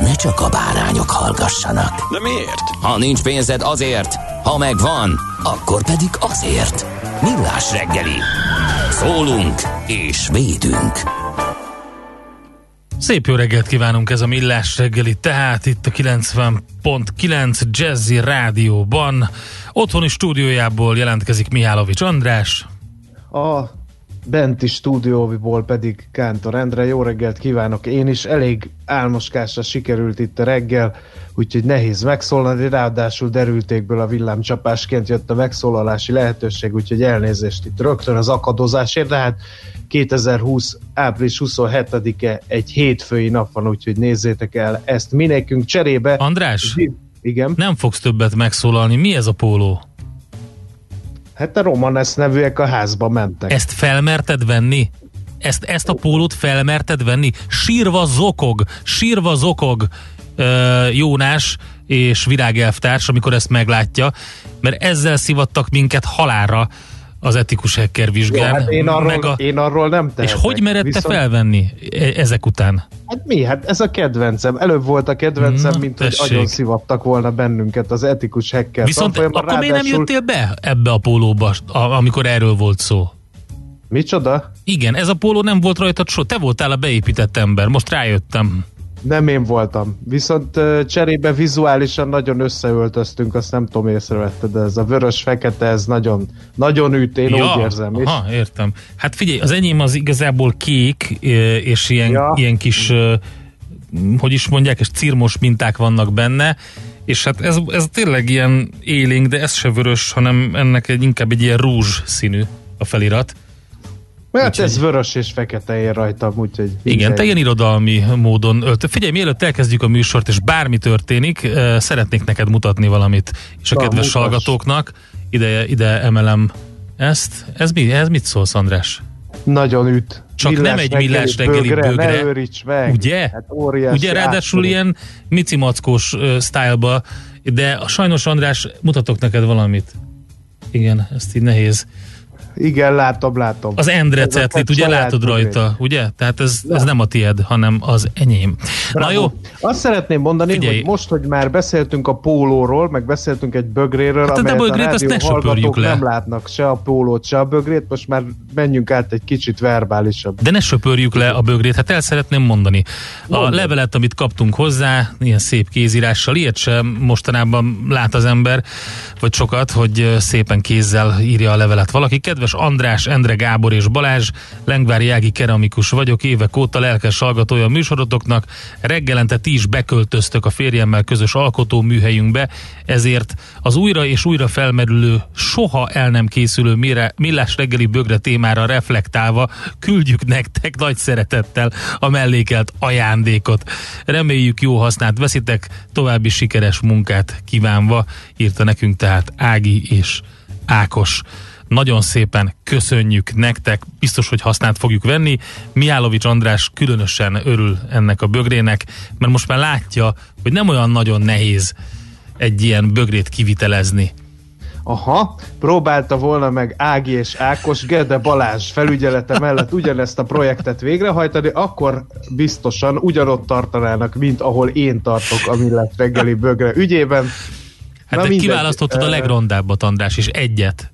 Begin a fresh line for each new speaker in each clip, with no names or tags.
ne csak a bárányok hallgassanak.
De miért?
Ha nincs pénzed azért, ha megvan, akkor pedig azért. Millás reggeli. Szólunk és védünk.
Szép jó reggelt kívánunk ez a Millás reggeli, tehát itt a 90.9 Jazzy Rádióban. Otthoni stúdiójából jelentkezik Mihálovics András.
A benti stúdióból pedig Kántor Endre. Jó reggelt kívánok! Én is elég álmoskásra sikerült itt a reggel, úgyhogy nehéz megszólalni, ráadásul derültékből a villámcsapásként jött a megszólalási lehetőség, úgyhogy elnézést itt rögtön az akadozásért, de hát 2020. április 27-e egy hétfői nap van, úgyhogy nézzétek el ezt minékünk cserébe.
András,
Igen?
nem fogsz többet megszólalni. Mi ez a póló?
Hát a Romanes nevűek a házba mentek.
Ezt felmerted venni? Ezt, ezt a pólót felmerted venni? Sírva zokog, sírva zokog uh, Jónás és virágelvtárs, amikor ezt meglátja, mert ezzel szivattak minket halára az etikus hacker vizsgán.
hát én, arról,
meg a,
én arról nem
és
tehetek.
hogy mered te
Viszont-
felvenni e- ezek után?
Hát mi? Hát ez a kedvencem. Előbb volt a kedvencem,
Na,
mint hogy
tessék.
agyon szivattak volna bennünket az etikus hacker
Viszont akkor miért nem
Ráadásul-
jöttél be ebbe a pólóba, amikor erről volt szó?
Micsoda?
Igen, ez a póló nem volt rajtad so. Te voltál a beépített ember, most rájöttem.
Nem én voltam. Viszont cserébe vizuálisan nagyon összeöltöztünk, azt nem tudom észrevette, de ez a vörös-fekete, ez nagyon, nagyon üt, én úgy érzem. És
Aha, értem. Hát figyelj, az enyém az igazából kék, és ilyen,
Ja.
ilyen kis, hogy is mondják, és cirmos minták vannak benne, és hát ez, ez tényleg ilyen élénk, de ez se vörös, hanem ennek egy, inkább egy ilyen rúzs színű a felirat.
Hát ez vörös és fekete ér rajtam, úgyhogy...
Igen, te
mindegy.
ilyen irodalmi módon ölt. Figyelj, mielőtt elkezdjük a műsort, és bármi történik, szeretnék neked mutatni valamit, és a
Na,
kedves
mutass.
hallgatóknak. Ide, ide emelem ezt. Ez mi? Ez mit szólsz, András?
Nagyon üt.
Csak nem egy millás reggeli bögre.
Ne őríts meg.
Ugye?
Hát
Ugye ráadásul ilyen micimackós uh, sztájlba, de sajnos András, mutatok neked valamit. Igen, ezt így nehéz.
Igen, látom, látom.
Az Endre
Ez a
cetlit, ugye látod rajta, ugye? Tehát ez, ez nem a tied, hanem az enyém. Na
Bravo.
jó,
Azt szeretném mondani,
Figyelj.
hogy most, hogy már beszéltünk a pólóról, meg beszéltünk egy bögréről,
Hát
amelyet
bögrét
a rádió hallgatók
le.
nem látnak se a pólót, se a bögrét, most már menjünk át egy kicsit verbálisabb.
De ne söpörjük le a bögrét, hát el szeretném mondani. A
Mondd.
levelet, amit kaptunk hozzá, ilyen szép kézírással, ilyet sem mostanában lát az ember, vagy sokat, hogy szépen kézzel írja a levelet valaki. Kedves András, Endre Gábor és Balázs, Lengvári Ági keramikus vagyok, évek óta lelkes hallgatója a műsorotoknak. Reggelente ti is beköltöztök a férjemmel közös alkotó műhelyünkbe, ezért az újra és újra felmerülő, soha el nem készülő mire, millás reggeli bögre témára reflektálva küldjük nektek nagy szeretettel a mellékelt ajándékot. Reméljük jó hasznát veszitek, további sikeres munkát kívánva, írta nekünk tehát Ági és Ákos. Nagyon szépen köszönjük nektek, biztos, hogy hasznát fogjuk venni. Miálovics András különösen örül ennek a bögrének, mert most már látja, hogy nem olyan nagyon nehéz egy ilyen bögrét kivitelezni.
Aha, próbálta volna meg Ági és Ákos Gede Balázs felügyelete mellett ugyanezt a projektet végrehajtani, akkor biztosan ugyanott tartanának, mint ahol én tartok a Millás reggeli bögre ügyében.
Hát
Na
te
mindegy,
kiválasztottad a legrondábbat, András, és egyet.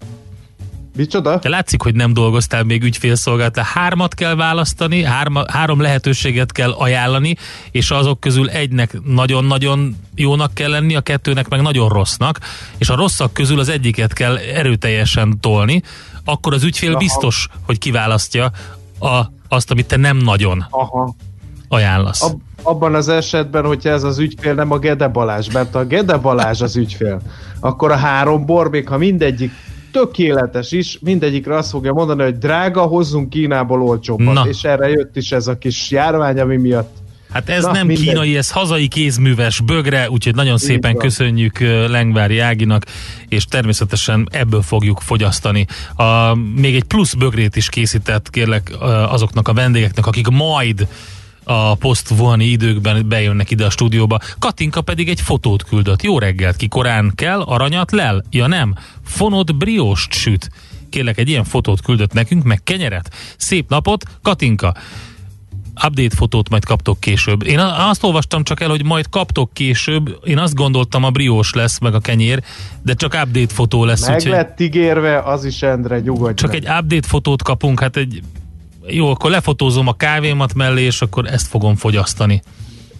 Micsoda?
De látszik, hogy nem dolgoztál még ügyfélszolgálat. Hármat kell választani, hárma, három lehetőséget kell ajánlani, és azok közül egynek nagyon-nagyon jónak kell lenni, a kettőnek meg nagyon rossznak, és a rosszak közül az egyiket kell erőteljesen tolni, akkor az ügyfél Aha. biztos, hogy kiválasztja a, azt, amit te nem nagyon
Aha.
ajánlasz.
Ab, abban az esetben, hogyha ez az ügyfél nem a Gede Balázs, mert a Gede Balázs az ügyfél, akkor a három bor, még ha mindegyik tökéletes is, mindegyikre azt fogja mondani, hogy drága, hozzunk Kínából olcsóbbat, Na. és erre jött is ez a kis járvány, ami miatt
Hát ez Na, nem minden. kínai, ez hazai kézműves bögre, úgyhogy nagyon szépen Így köszönjük Lengvári Áginak, és természetesen ebből fogjuk fogyasztani. A, még egy plusz bögrét is készített, kérlek azoknak a vendégeknek, akik majd a poszt időkben bejönnek ide a stúdióba. Katinka pedig egy fotót küldött. Jó reggelt, ki korán kell, aranyat lel? Ja nem, fonod brióst süt. Kérlek, egy ilyen fotót küldött nekünk, meg kenyeret. Szép napot, Katinka update fotót majd kaptok később. Én azt olvastam csak el, hogy majd kaptok később. Én azt gondoltam, a briós lesz, meg a kenyér, de csak update fotó lesz.
Meg lett ígérve, az is Endre, nyugodj
Csak meg. egy update fotót kapunk, hát egy jó, akkor lefotózom a kávémat mellé, és akkor ezt fogom fogyasztani.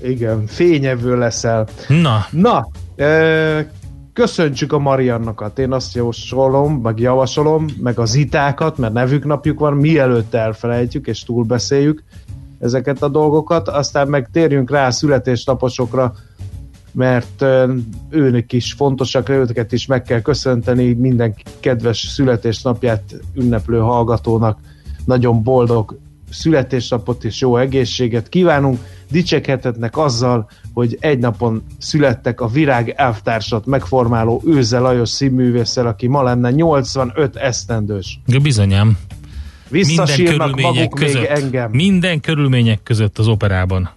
Igen, fényevő leszel.
Na.
Na, e, köszöntsük a Mariannakat. Én azt javasolom, meg javasolom, meg az itákat, mert nevük napjuk van, mielőtt elfelejtjük és túlbeszéljük ezeket a dolgokat, aztán meg térjünk rá a születésnaposokra, mert őnek is fontosak, őket is meg kell köszönteni, minden kedves születésnapját ünneplő hallgatónak nagyon boldog születésnapot és jó egészséget kívánunk. Dicsekedhetnek azzal, hogy egy napon születtek a Virág elvtársat megformáló Őze Lajos színművésszel, aki ma lenne 85 esztendős.
Bizonyám. Minden körülmények között, engem. Minden körülmények között az operában.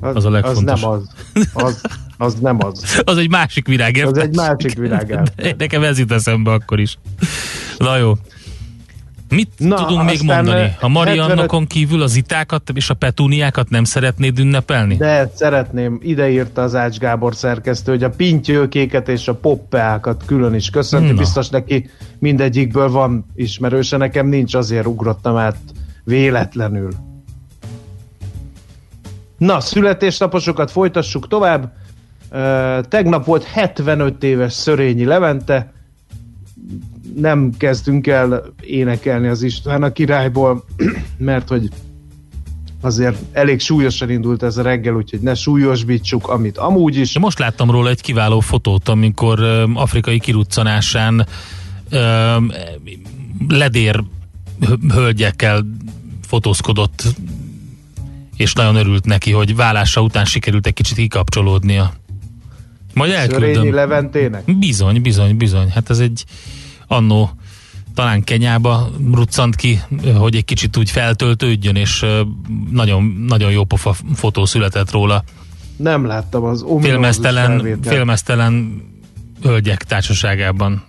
Az, az a legfontosabb.
Az nem az. Az, az nem az.
az egy másik virág.
Az egy másik virág.
Nekem ez jut eszembe akkor is. Na jó. Mit Na, tudunk még mondani? A Mariannakon 75... kívül az itákat és a petúniákat nem szeretnéd ünnepelni?
De szeretném. Ide írta az Ács Gábor szerkesztő, hogy a pintyőkéket és a poppeákat külön is köszönti. Na. Biztos neki mindegyikből van ismerőse, nekem nincs, azért ugrottam át véletlenül. Na, születésnaposokat folytassuk tovább. Uh, tegnap volt 75 éves Szörényi Levente, nem kezdünk el énekelni az István a királyból, mert hogy azért elég súlyosan indult ez a reggel, úgyhogy ne súlyosbítsuk, amit amúgy is.
Most láttam róla egy kiváló fotót, amikor afrikai kiruccanásán ledér hölgyekkel fotózkodott, és nagyon örült neki, hogy vállása után sikerült egy kicsit kikapcsolódnia. Majd elküldöm.
Szörényi Leventének?
Bizony, bizony, bizony. Hát ez egy annó talán Kenyába ruccant ki, hogy egy kicsit úgy feltöltődjön, és nagyon, nagyon jó pofa fotó született róla.
Nem láttam az
filmesztelen, filmesztelen hölgyek társaságában.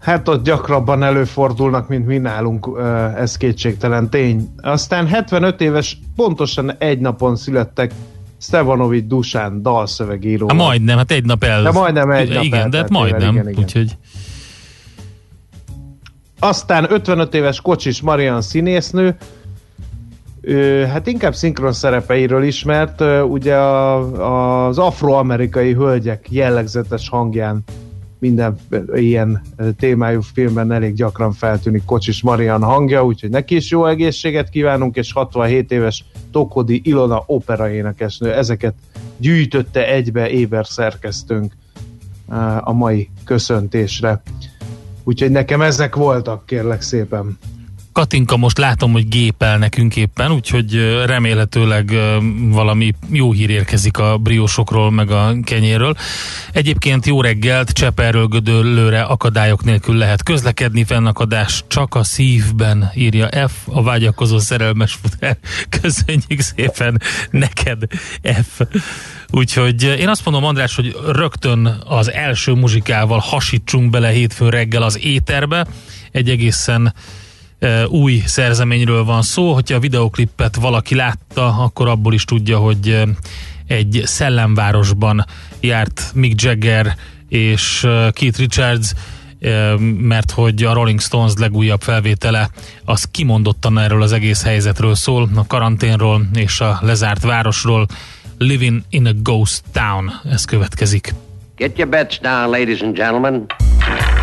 Hát ott gyakrabban előfordulnak, mint mi nálunk, ez kétségtelen tény. Aztán 75 éves, pontosan egy napon születtek Stevanovic Dusán dalszövegíró.
Hát majdnem, hát egy nap el.
De majdnem egy nap
Igen, de hát majdnem, igen, igen. úgyhogy...
Aztán 55 éves Kocsis Marian színésznő, ő, hát inkább szinkron szerepeiről ismert, ugye a, az afroamerikai hölgyek jellegzetes hangján minden ilyen témájú filmben elég gyakran feltűnik Kocsis Marian hangja, úgyhogy neki is jó egészséget kívánunk, és 67 éves Tokodi Ilona opera énekesnő. Ezeket gyűjtötte egybe Éber szerkesztőnk a mai köszöntésre. Úgyhogy nekem ezek voltak, kérlek szépen.
Katinka most látom, hogy gépel nekünk éppen, úgyhogy remélhetőleg valami jó hír érkezik a briósokról, meg a kenyéről. Egyébként jó reggelt, Cseperről Gödöllőre akadályok nélkül lehet közlekedni, fennakadás csak a szívben, írja F, a vágyakozó szerelmes futár. Köszönjük szépen neked, F. Úgyhogy én azt mondom, András, hogy rögtön az első muzsikával hasítsunk bele hétfőn reggel az éterbe. Egy egészen új szerzeményről van szó. Hogyha a videoklipet valaki látta, akkor abból is tudja, hogy egy szellemvárosban járt Mick Jagger és Keith Richards mert hogy a Rolling Stones legújabb felvétele az kimondottan erről az egész helyzetről szól, a karanténról és a lezárt városról. Living in a Ghost Town, ez következik.
Get your bets down, ladies and gentlemen.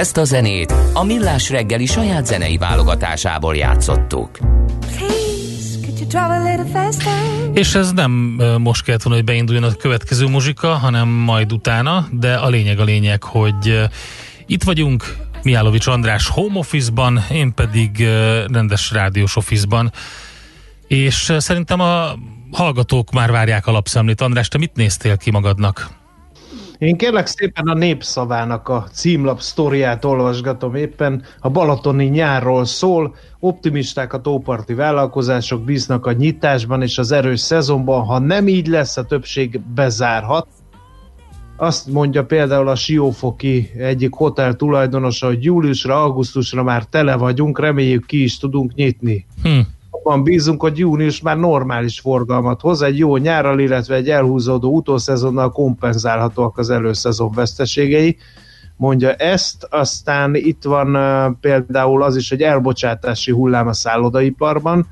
Ezt a zenét a Millás reggeli saját zenei válogatásából játszottuk.
És ez nem most kellett volna, hogy beinduljon a következő muzsika, hanem majd utána, de a lényeg a lényeg, hogy itt vagyunk, Miálovics András home office-ban, én pedig rendes rádiós office-ban, és szerintem a hallgatók már várják a lapszemlét. András, te mit néztél ki magadnak?
Én kérlek szépen a népszavának a címlap sztoriát olvasgatom éppen. A balatoni nyárról szól, optimisták a tóparti vállalkozások bíznak a nyitásban és az erős szezonban. Ha nem így lesz, a többség bezárhat. Azt mondja például a Siófoki egyik hotel tulajdonosa, hogy júliusra, augusztusra már tele vagyunk, reméljük ki is tudunk nyitni. Hm. Abban bízunk, hogy június már normális forgalmat hoz, egy jó nyárral, illetve egy elhúzódó utószezonnal kompenzálhatóak az előszezon veszteségei. Mondja ezt, aztán itt van uh, például az is, hogy elbocsátási hullám a szállodaiparban.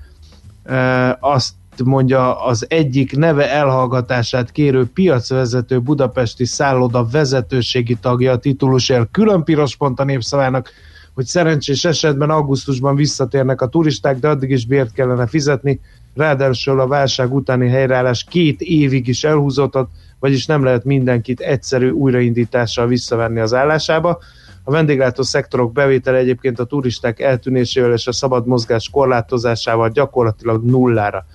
Uh, azt mondja az egyik neve elhallgatását kérő piacvezető budapesti szálloda vezetőségi tagja a titulusért külön piros pont a népszavának, hogy szerencsés esetben augusztusban visszatérnek a turisták, de addig is bért kellene fizetni, ráadásul a válság utáni helyreállás két évig is elhúzódott, vagyis nem lehet mindenkit egyszerű újraindítással visszavenni az állásába. A vendéglátó szektorok bevétele egyébként a turisták eltűnésével és a szabad mozgás korlátozásával gyakorlatilag nullára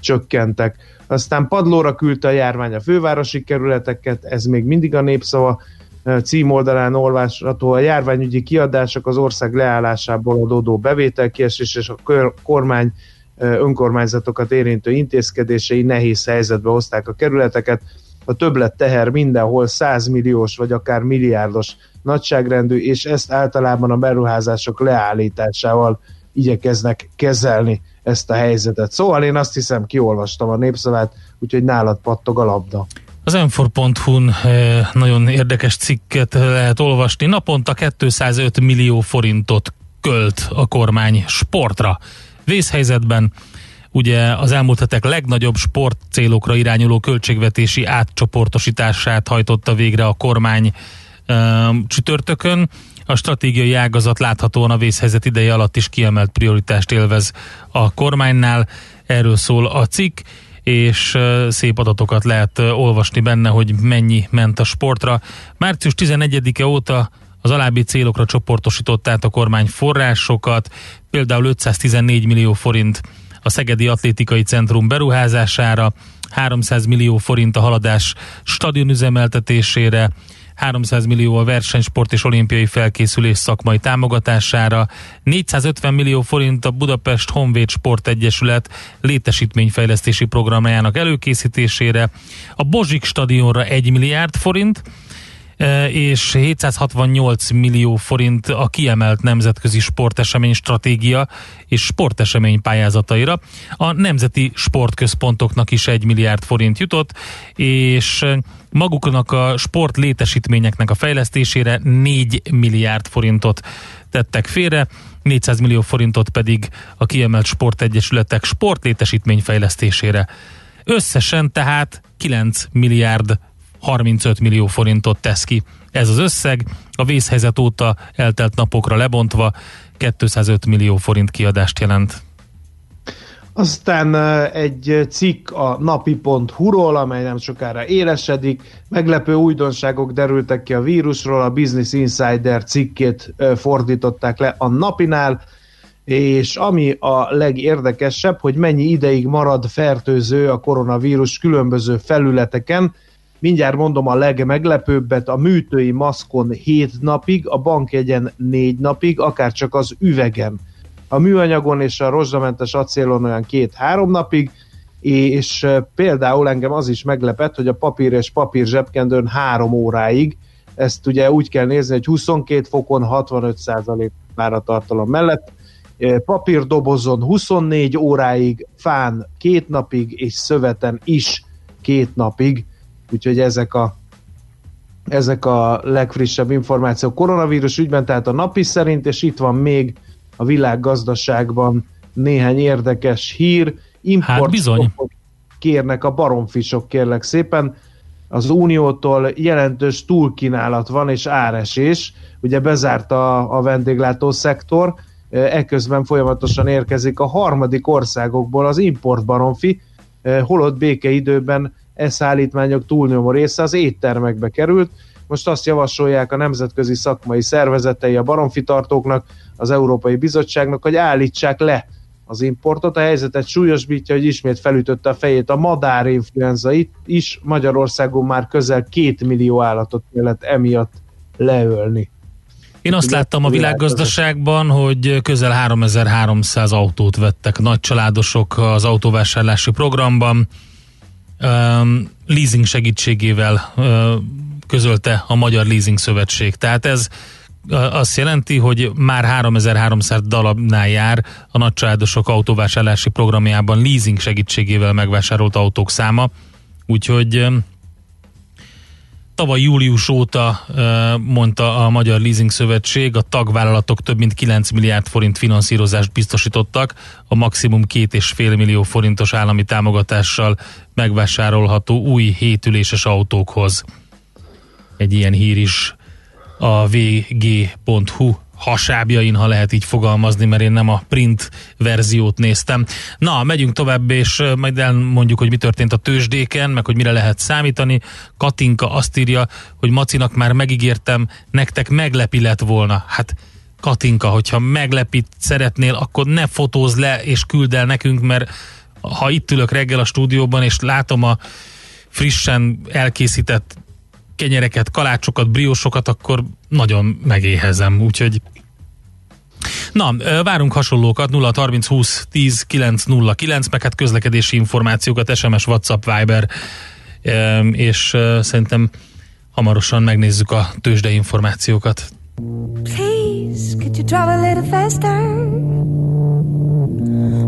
csökkentek. Aztán padlóra küldte a járvány a fővárosi kerületeket, ez még mindig a népszava címoldalán olvasható a járványügyi kiadások az ország leállásából adódó bevételkiesés és a kormány önkormányzatokat érintő intézkedései nehéz helyzetbe hozták a kerületeket. A többlet teher mindenhol 100 milliós vagy akár milliárdos nagyságrendű, és ezt általában a beruházások leállításával igyekeznek kezelni ezt a helyzetet. Szóval én azt hiszem, kiolvastam a népszavát, úgyhogy nálad pattog a labda.
Az m eh, nagyon érdekes cikket lehet olvasni. Naponta 205 millió forintot költ a kormány sportra. Vészhelyzetben ugye az elmúlt hetek legnagyobb sport célokra irányuló költségvetési átcsoportosítását hajtotta végre a kormány um, csütörtökön. A stratégiai ágazat láthatóan a vészhelyzet ideje alatt is kiemelt prioritást élvez a kormánynál. Erről szól a cikk és szép adatokat lehet olvasni benne, hogy mennyi ment a sportra. Március 11-e óta az alábbi célokra csoportosított át a kormány forrásokat, például 514 millió forint a Szegedi Atlétikai Centrum beruházására, 300 millió forint a haladás stadionüzemeltetésére, 300 millió a versenysport és olimpiai felkészülés szakmai támogatására, 450 millió forint a Budapest Honvéd Sport Egyesület létesítményfejlesztési programjának előkészítésére, a Bozsik stadionra 1 milliárd forint, és 768 millió forint a kiemelt nemzetközi sportesemény stratégia és sportesemény pályázataira. A nemzeti sportközpontoknak is 1 milliárd forint jutott, és maguknak a sport létesítményeknek a fejlesztésére 4 milliárd forintot tettek félre, 400 millió forintot pedig a kiemelt sportegyesületek sportlétesítmény fejlesztésére. Összesen tehát 9 milliárd 35 millió forintot tesz ki. Ez az összeg a vészhelyzet óta eltelt napokra lebontva 205 millió forint kiadást jelent.
Aztán egy cikk a napi.hu-ról, amely nem sokára élesedik. Meglepő újdonságok derültek ki a vírusról, a Business Insider cikkét fordították le a napinál, és ami a legérdekesebb, hogy mennyi ideig marad fertőző a koronavírus különböző felületeken. Mindjárt mondom a legmeglepőbbet, a műtői maszkon 7 napig, a bankjegyen 4 napig, akár csak az üvegen a műanyagon és a rozsdamentes acélon olyan két-három napig, és például engem az is meglepett, hogy a papír és papír zsebkendőn három óráig, ezt ugye úgy kell nézni, hogy 22 fokon 65% páratartalom mellett, papírdobozon 24 óráig, fán két napig, és szöveten is két napig, úgyhogy ezek a ezek a legfrissebb információk koronavírus ügyben, tehát a napi szerint, és itt van még a világgazdaságban néhány érdekes hír.
Import hát bizony.
kérnek a baromfisok, kérlek szépen. Az Uniótól jelentős túlkínálat van, és áresés. Ugye bezárta a, a vendéglátó szektor, ekközben folyamatosan érkezik a harmadik országokból az import baromfi, holott békeidőben e szállítmányok túlnyomó része az éttermekbe került. Most azt javasolják a nemzetközi szakmai szervezetei a baromfitartóknak, az Európai Bizottságnak, hogy állítsák le az importot. A helyzetet súlyosbítja, hogy ismét felütötte a fejét a madárinfluenza itt is. Magyarországon már közel két millió állatot kellett emiatt leölni.
Én azt láttam a világgazdaságban, hogy közel 3300 autót vettek nagy családosok az autóvásárlási programban. Um, leasing segítségével um,
közölte a Magyar Leasing Szövetség. Tehát ez azt jelenti, hogy már 3300 darabnál jár a nagycsaládosok autóvásárlási programjában leasing segítségével megvásárolt autók száma, úgyhogy tavaly július óta mondta a Magyar Leasing Szövetség, a tagvállalatok több mint 9 milliárd forint finanszírozást biztosítottak a maximum 2,5 millió forintos állami támogatással megvásárolható új hétüléses autókhoz. Egy ilyen hír is a vg.hu hasábjain, ha lehet így fogalmazni, mert én nem a print verziót néztem. Na, megyünk tovább, és majd elmondjuk, hogy mi történt a tőzsdéken, meg hogy mire lehet számítani. Katinka azt írja, hogy Macinak már megígértem, nektek meglepi lett volna. Hát Katinka, hogyha meglepit szeretnél, akkor ne fotózz le és küld el nekünk, mert ha itt ülök reggel a stúdióban, és látom a frissen elkészített kenyereket, kalácsokat, briósokat, akkor nagyon megéhezem, úgyhogy Na, várunk hasonlókat 0 30 20 10 9 0 9, meg hát közlekedési információkat, SMS, WhatsApp, Viber, és szerintem hamarosan megnézzük a tőzsde információkat. Please, could you drive a little faster?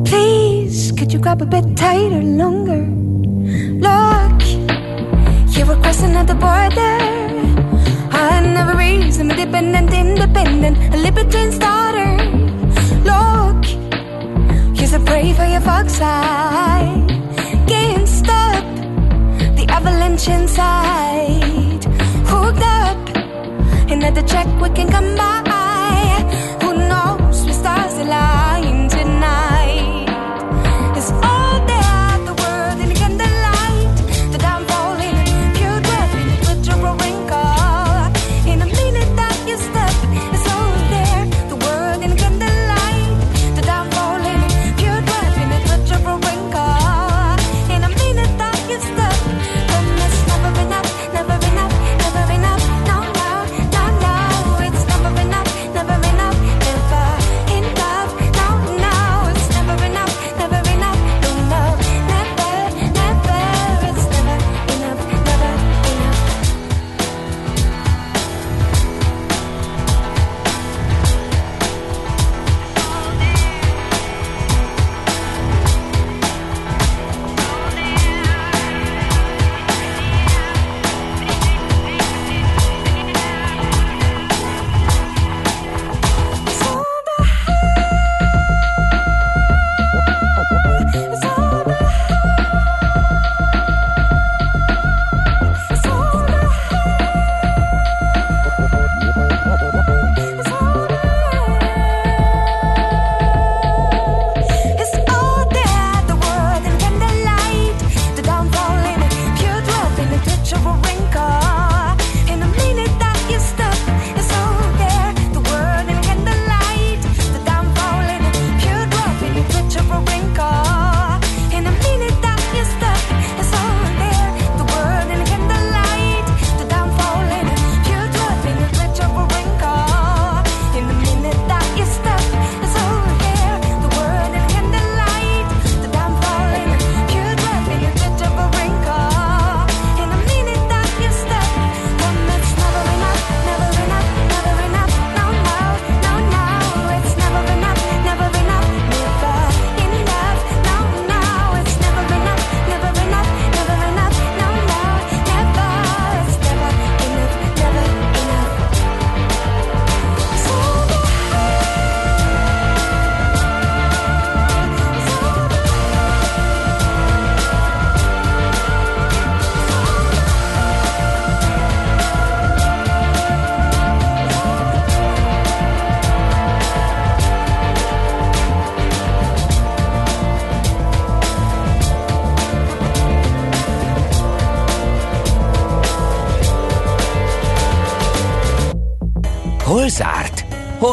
Please, could you grab a bit tighter, longer? Look, you were crossing at the border. I never raised, I'm a dependent, independent, a libertine's daughter. Look, you're so brave for your fox side. Can't stop the avalanche inside. Hooked up, another check we can come by. Who knows, we stars align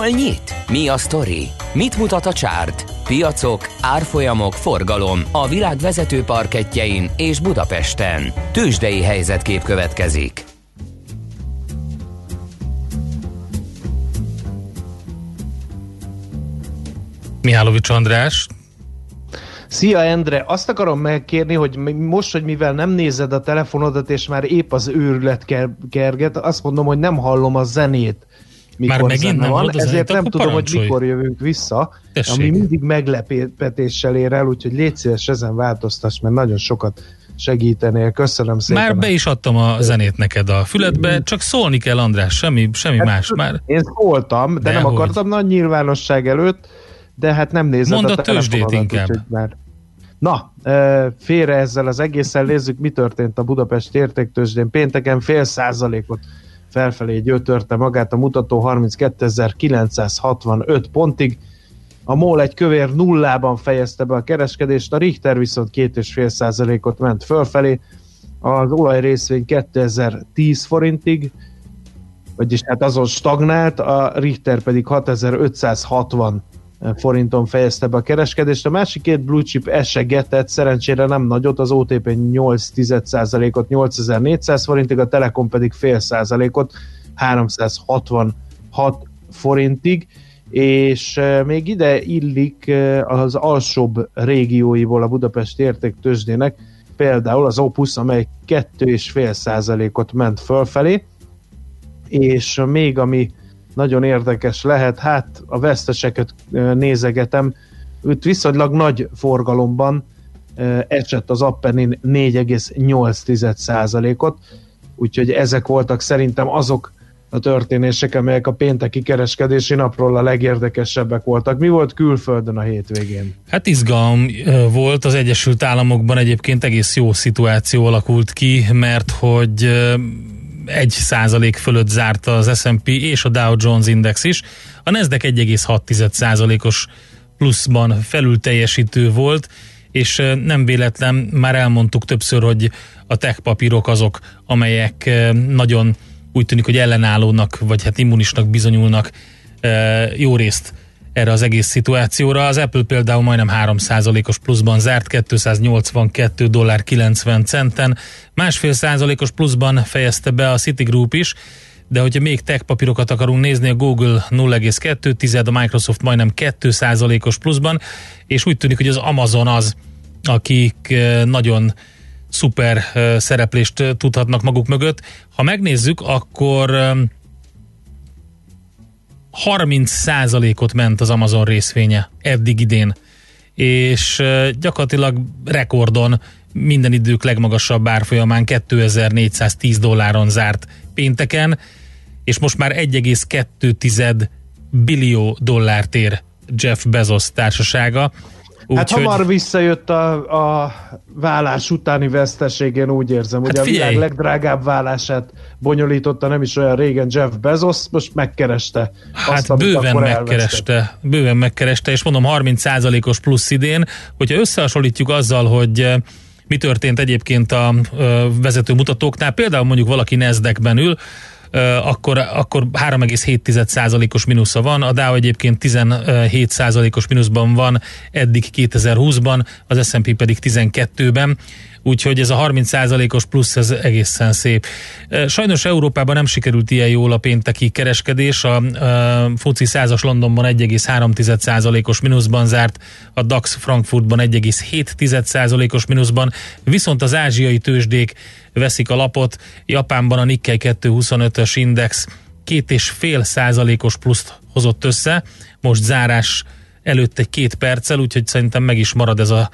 Hol nyit? Mi a sztori? Mit mutat a csárt? Piacok, árfolyamok, forgalom a világ vezető parketjein és Budapesten. Tősdei helyzetkép következik.
Mihálovics András.
Szia Endre, azt akarom megkérni, hogy most, hogy mivel nem nézed a telefonodat, és már épp az őrület kerget, azt mondom, hogy nem hallom a zenét.
Mikor már megint nem van,
ezért nem tudom, parancsolj. hogy mikor jövünk vissza, Tessék. ami mindig meglepetéssel ér el, úgyhogy légy szíves ezen változtass, mert nagyon sokat segítenél. Köszönöm szépen.
Már be is adtam a zenét neked a füledbe, csak szólni kell András, semmi, semmi hát, más. Már...
Én szóltam, de, de nem hogy? akartam nagy nyilvánosság előtt, de hát nem nézed
Mondd a, a tőzsdét inkább. Már...
Na, félre ezzel az egészen nézzük, mi történt a Budapest értéktőzsdén. Pénteken fél százalékot felfelé gyötörte magát a mutató 32.965 pontig. A MOL egy kövér nullában fejezte be a kereskedést, a Richter viszont 2,5 százalékot ment fölfelé, az olaj részvény 2010 forintig, vagyis hát azon stagnált, a Richter pedig 6560 forinton fejezte be a kereskedést. A másik két blue chip esegetett, szerencsére nem nagyot, az OTP 8,1%-ot 8400 forintig, a Telekom pedig fél százalékot 366 forintig, és még ide illik az alsóbb régióiból a Budapest értéktősdének, például az Opus, amely 2,5 százalékot ment fölfelé, és még ami nagyon érdekes lehet. Hát a veszteseket nézegetem, őt viszonylag nagy forgalomban esett az Appenin 4,8%-ot, úgyhogy ezek voltak szerintem azok a történések, amelyek a pénteki kereskedési napról a legérdekesebbek voltak. Mi volt külföldön a hétvégén?
Hát izgalom volt, az Egyesült Államokban egyébként egész jó szituáció alakult ki, mert hogy egy százalék fölött zárta az S&P és a Dow Jones Index is. A Nasdaq 1,6 százalékos pluszban felül teljesítő volt, és nem véletlen, már elmondtuk többször, hogy a tech papírok azok, amelyek nagyon úgy tűnik, hogy ellenállónak, vagy hát immunisnak bizonyulnak jó részt erre az egész szituációra. Az Apple például majdnem 3%-os pluszban zárt, 282 dollár 90 centen, másfél százalékos pluszban fejezte be a Citigroup is, de hogyha még tech papírokat akarunk nézni, a Google 0,2, a Microsoft majdnem 2%-os pluszban, és úgy tűnik, hogy az Amazon az, akik eh, nagyon szuper eh, szereplést eh, tudhatnak maguk mögött. Ha megnézzük, akkor 30%-ot ment az Amazon részvénye eddig idén, és gyakorlatilag rekordon minden idők legmagasabb árfolyamán 2410 dolláron zárt pénteken, és most már 1,2 billió dollárt ér Jeff Bezos társasága.
Úgy, hát hogy... hamar visszajött a, a vállás utáni veszteségén, úgy érzem. Hát Ugye figyelj. a világ legdrágább vállását bonyolította nem is olyan régen Jeff Bezos, most megkereste.
Hát azt, bőven megkereste, bőven megkereste, és mondom 30%-os plusz idén, hogyha összehasonlítjuk azzal, hogy eh, mi történt egyébként a eh, vezető mutatóknál, például mondjuk valaki Nasdaqben ül, akkor, akkor 3,7%-os mínusza van, a Dow egyébként 17%-os mínuszban van eddig 2020-ban, az S&P pedig 12-ben, úgyhogy ez a 30%-os plusz, ez egészen szép. Sajnos Európában nem sikerült ilyen jól a pénteki kereskedés, a, a FUCI 100-as Londonban 1,3%-os mínuszban zárt, a DAX Frankfurtban 1,7%-os mínuszban, viszont az ázsiai tőzsdék veszik a lapot, Japánban a Nikkei 225-ös index két és fél százalékos pluszt hozott össze, most zárás előtt egy két perccel, úgyhogy szerintem meg is marad ez a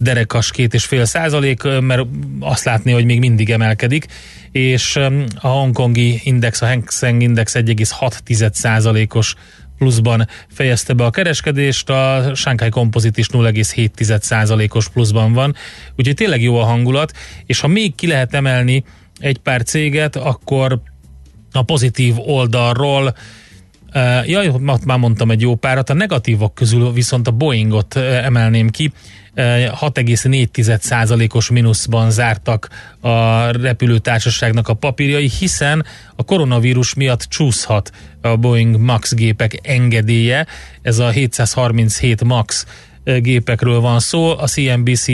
derekas két és fél százalék, mert azt látni, hogy még mindig emelkedik, és a hongkongi index, a Hang Seng Index 1,6 százalékos pluszban fejezte be a kereskedést, a Shanghai Composite is 0,7 százalékos pluszban van, úgyhogy tényleg jó a hangulat, és ha még ki lehet emelni egy pár céget, akkor a pozitív oldalról jaj, már mondtam egy jó párat, a negatívok közül viszont a Boeingot emelném ki, 6,4%-os mínuszban zártak a repülőtársaságnak a papírjai, hiszen a koronavírus miatt csúszhat a Boeing MAX gépek engedélye. Ez a 737 MAX gépekről van szó. A CNBC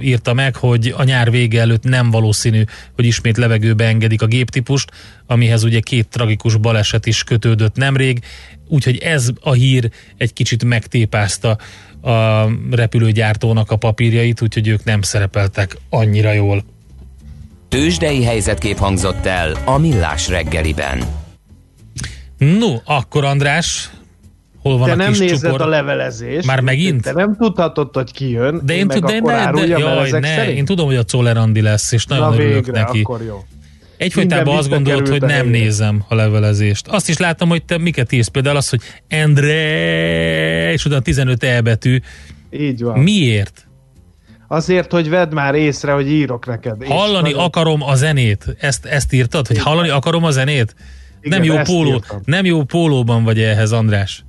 írta meg, hogy a nyár vége előtt nem valószínű, hogy ismét levegőbe engedik a géptípust, amihez ugye két tragikus baleset is kötődött nemrég, úgyhogy ez a hír egy kicsit megtépázta a repülőgyártónak a papírjait, úgyhogy ők nem szerepeltek annyira jól.
Tőzsdei helyzetkép hangzott el a Millás reggeliben.
No, akkor András, hol van
Te
a
nem
kis
nézed
csukor?
a levelezést.
Már megint?
Te nem tudhatod, hogy ki jön.
De én,
meg
tud, de, de, jaj, ne,
szerint?
én tudom, hogy a Czoller Andi lesz, és nagyon
Na
örülök
végre,
neki.
akkor jó.
Egyfolytában
Minden
azt gondolod, hogy nem nézem a levelezést. Azt is láttam, hogy te miket írsz. Például az, hogy Endre, és utána 15 E betű.
Így van.
Miért?
Azért, hogy vedd már észre, hogy írok neked.
Hallani
nagyon-
akarom a zenét. Ezt, ezt írtad, hogy hallani akarom a zenét?
Igen,
nem jó póló,
írtam.
nem jó pólóban vagy ehhez, András.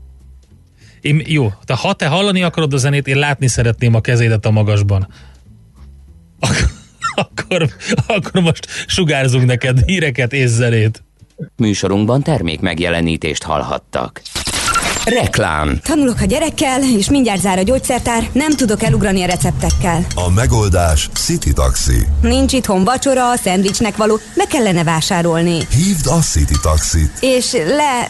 Én, jó, de ha te hallani akarod a zenét, én látni szeretném a kezédet a magasban. Ak- akkor, akkor most sugárzunk neked híreket és zenét.
Műsorunkban termék megjelenítést hallhattak. Reklám.
Tanulok a gyerekkel, és mindjárt zár a gyógyszertár, nem tudok elugrani a receptekkel.
A megoldás City Taxi.
Nincs itthon vacsora, szendvicsnek való, be kellene vásárolni.
Hívd a City Taxit.
És le...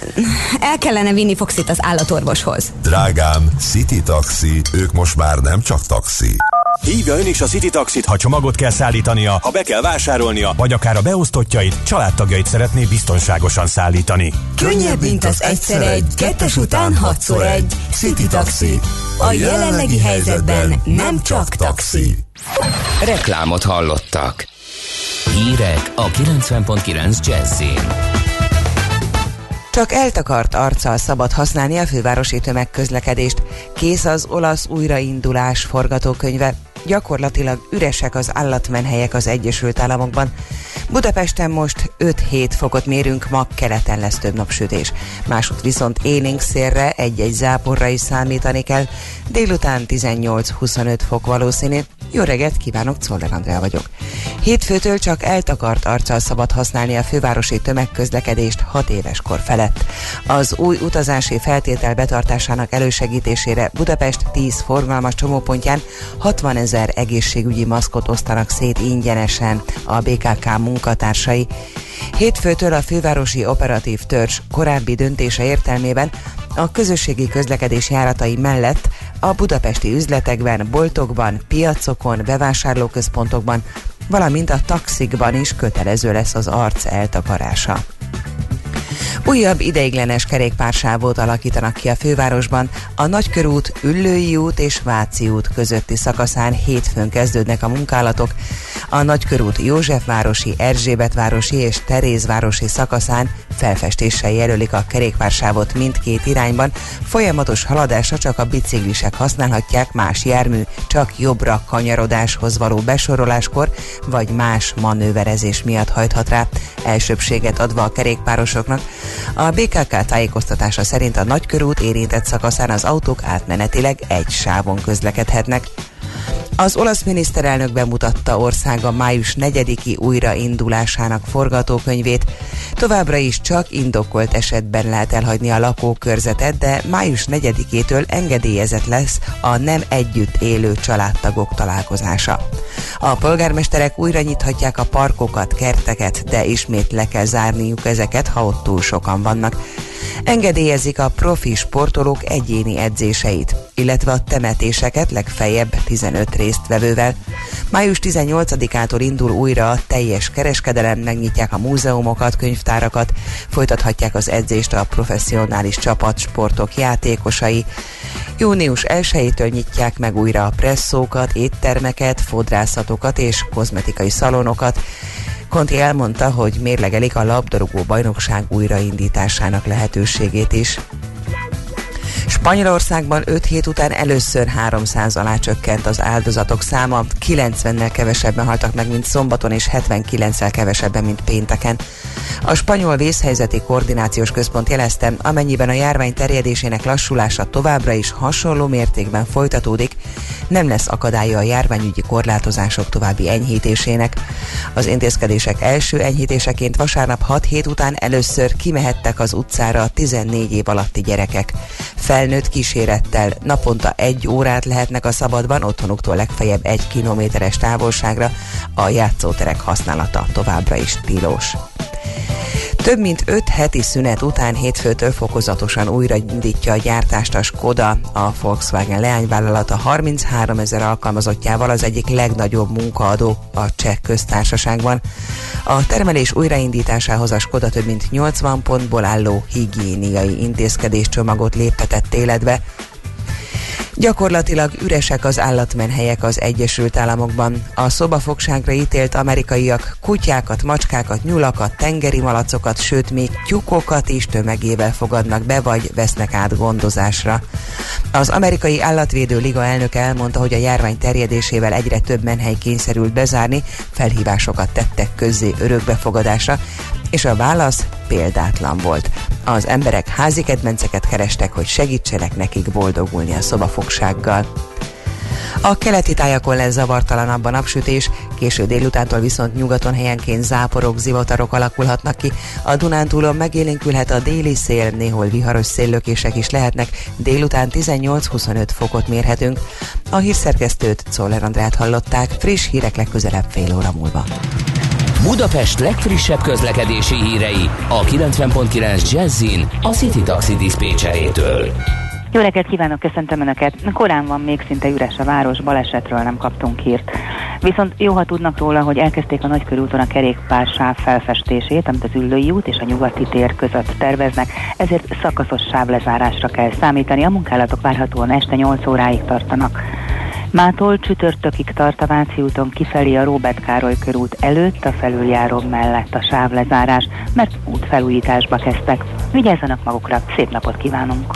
el kellene vinni Foxit az állatorvoshoz.
Drágám, City Taxi, ők most már nem csak taxi.
Hívja ön is a City Taxit, ha csomagot kell szállítania, ha be kell vásárolnia, vagy akár a beosztottjait, családtagjait szeretné biztonságosan szállítani.
Könnyebb, mint az egyszer egy, kettes után hatszor egy. City Taxi. A jelenlegi helyzetben nem csak taxi.
Reklámot hallottak. Hírek a 90.9 Jazzin.
Csak eltakart arccal szabad használni a fővárosi tömegközlekedést. Kész az olasz újraindulás forgatókönyve. Gyakorlatilag üresek az állatmenhelyek az Egyesült Államokban. Budapesten most 5-7 fokot mérünk, ma keleten lesz több napsütés. Másút viszont élénk szélre, egy-egy záporra is számítani kell. Délután 18-25 fok valószínű. Jó reggelt, kívánok, Czoller Andrea vagyok. Hétfőtől csak eltakart arccal szabad használni a fővárosi tömegközlekedést 6 éves kor felett. Az új utazási feltétel betartásának elősegítésére Budapest 10 forgalmas csomópontján 60 ezer egészségügyi maszkot osztanak szét ingyenesen a BKK munkatársai. Hétfőtől a fővárosi operatív törzs korábbi döntése értelmében a közösségi közlekedés járatai mellett a budapesti üzletekben, boltokban, piacokon, bevásárlóközpontokban, valamint a taxikban is kötelező lesz az arc eltakarása. Újabb ideiglenes kerékpársávot alakítanak ki a fővárosban. A Nagykörút, Üllői út és Váci út közötti szakaszán hétfőn kezdődnek a munkálatok. A Nagykörút Józsefvárosi, Erzsébetvárosi és Terézvárosi szakaszán felfestéssel jelölik a kerékpársávot mindkét irányban. Folyamatos haladásra csak a biciklisek használhatják, más jármű csak jobbra kanyarodáshoz való besoroláskor vagy más manőverezés miatt hajthat rá, elsőbséget adva a kerékpárosoknak. A BKK tájékoztatása szerint a nagykörút érintett szakaszán az autók átmenetileg egy sávon közlekedhetnek. Az olasz miniszterelnök bemutatta országa május 4-i újraindulásának forgatókönyvét. Továbbra is csak indokolt esetben lehet elhagyni a lakókörzetet, de május 4-től engedélyezett lesz a nem együtt élő családtagok találkozása. A polgármesterek újra nyithatják a parkokat, kerteket, de ismét le kell zárniuk ezeket, ha ott túl sokan vannak. Engedélyezik a profi sportolók egyéni edzéseit, illetve a temetéseket legfeljebb 15 résztvevővel. Május 18-ától indul újra a teljes kereskedelem, megnyitják a múzeumokat, könyvtárakat, folytathatják az edzést a professzionális csapatsportok játékosai. Június 1-től nyitják meg újra a presszókat, éttermeket, fodrászatokat és kozmetikai szalonokat. Conti elmondta, hogy mérlegelik a labdarúgó bajnokság újraindításának lehetőségét is. Spanyolországban 5 hét után először 300 alá csökkent az áldozatok száma, 90-nel kevesebben haltak meg, mint szombaton, és 79-el kevesebben, mint pénteken. A spanyol vészhelyzeti koordinációs központ jelezte, amennyiben a járvány terjedésének lassulása továbbra is hasonló mértékben folytatódik, nem lesz akadálya a járványügyi korlátozások további enyhítésének. Az intézkedések első enyhítéseként vasárnap 6 hét után először kimehettek az utcára a 14 év alatti gyerekek. Felnőtt kísérettel naponta egy órát lehetnek a szabadban, otthonuktól legfeljebb egy kilométeres távolságra, a játszóterek használata továbbra is tilos. Több mint öt heti szünet után hétfőtől fokozatosan újraindítja a gyártást a Skoda, a Volkswagen leányvállalata 33 ezer alkalmazottjával az egyik legnagyobb munkaadó a cseh köztársaságban. A termelés újraindításához a Skoda több mint 80 pontból álló higiéniai intézkedéscsomagot léptetett életbe, Gyakorlatilag üresek az állatmenhelyek az Egyesült Államokban. A szobafogságra ítélt amerikaiak kutyákat, macskákat, nyulakat, tengeri malacokat, sőt még tyukokat is tömegével fogadnak be, vagy vesznek át gondozásra. Az amerikai állatvédő liga elnöke elmondta, hogy a járvány terjedésével egyre több menhely kényszerült bezárni, felhívásokat tettek közzé örökbefogadásra, és a válasz példátlan volt. Az emberek házi kedvenceket kerestek, hogy segítsenek nekik boldogulni a szobafogsággal. A keleti tájakon lesz zavartalanabb a napsütés, késő délutántól viszont nyugaton helyenként záporok, zivatarok alakulhatnak ki. A Dunántúlon megélénkülhet a déli szél, néhol viharos széllökések is lehetnek, délután 18-25 fokot mérhetünk. A hírszerkesztőt Czoller Andrát hallották, friss hírek legközelebb fél óra múlva.
Budapest legfrissebb közlekedési hírei a 90.9 Jazzin a City Taxi Dispécsejétől.
Jó reggelt kívánok, köszöntöm Önöket. Korán van még szinte üres a város, balesetről nem kaptunk hírt. Viszont jó, ha tudnak róla, hogy elkezdték a nagykörúton a kerékpársáv felfestését, amit az Üllői út és a Nyugati tér között terveznek, ezért szakaszos sávlezárásra kell számítani. A munkálatok várhatóan este 8 óráig tartanak. Mától csütörtökig tart a Váci úton kifelé a Róbert Károly körút előtt a felüljáró mellett a sávlezárás, mert útfelújításba kezdtek. Vigyázzanak magukra, szép napot kívánunk!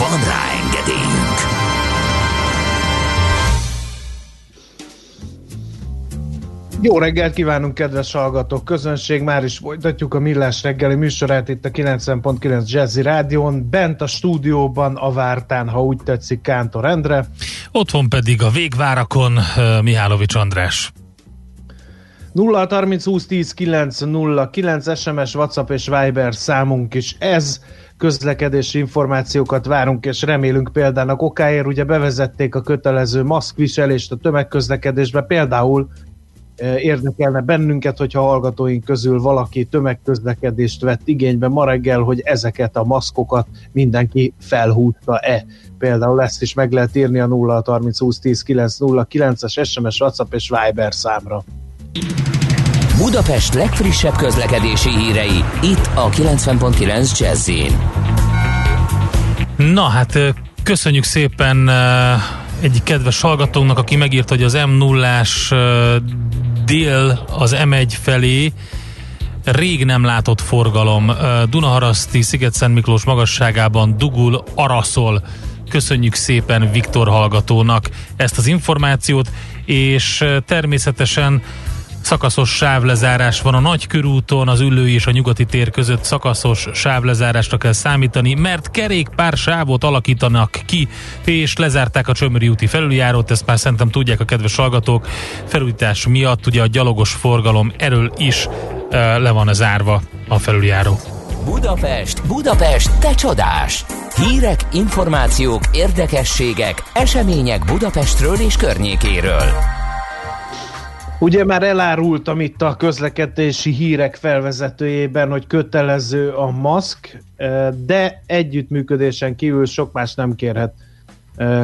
Van rá engedélyünk!
Jó reggelt kívánunk, kedves hallgatók! Közönség, már is folytatjuk a Millás reggeli műsorát itt a 90.9 Jazzy Rádion. Bent a stúdióban a Vártán, ha úgy tetszik, Kántor Endre.
Otthon pedig a végvárakon Mihálovics András.
0 30 20 10 9 0 9 SMS, WhatsApp és Viber számunk is ez közlekedési információkat várunk, és remélünk példának okáért. Ugye bevezették a kötelező maszkviselést a tömegközlekedésbe, például e, érdekelne bennünket, hogyha hallgatóink közül valaki tömegközlekedést vett igénybe ma reggel, hogy ezeket a maszkokat mindenki felhúzta-e. Például ezt is meg lehet írni a 0 30 20 10 9 0 9-es SMS, WhatsApp és Viber számra.
Budapest legfrissebb közlekedési hírei, itt a 90.9 jazz
Na hát köszönjük szépen egyik kedves hallgatónknak, aki megírta, hogy az m 0 dél az M1 felé rég nem látott forgalom. Dunaharaszti, Sziget-Szent Miklós magasságában dugul, araszol. Köszönjük szépen Viktor hallgatónak ezt az információt, és természetesen Szakaszos sávlezárás van a Nagykörúton, az Üllői és a Nyugati tér között szakaszos sávlezárásra kell számítani, mert kerékpár sávot alakítanak ki, és lezárták a Csömöri úti felüljárót, ezt már szerintem tudják a kedves hallgatók, felújítás miatt ugye a gyalogos forgalom erről is le van zárva a felüljáró.
Budapest, Budapest, te csodás! Hírek, információk, érdekességek, események Budapestről és környékéről.
Ugye már elárultam itt a közlekedési hírek felvezetőjében, hogy kötelező a maszk, de együttműködésen kívül sok más nem kérhet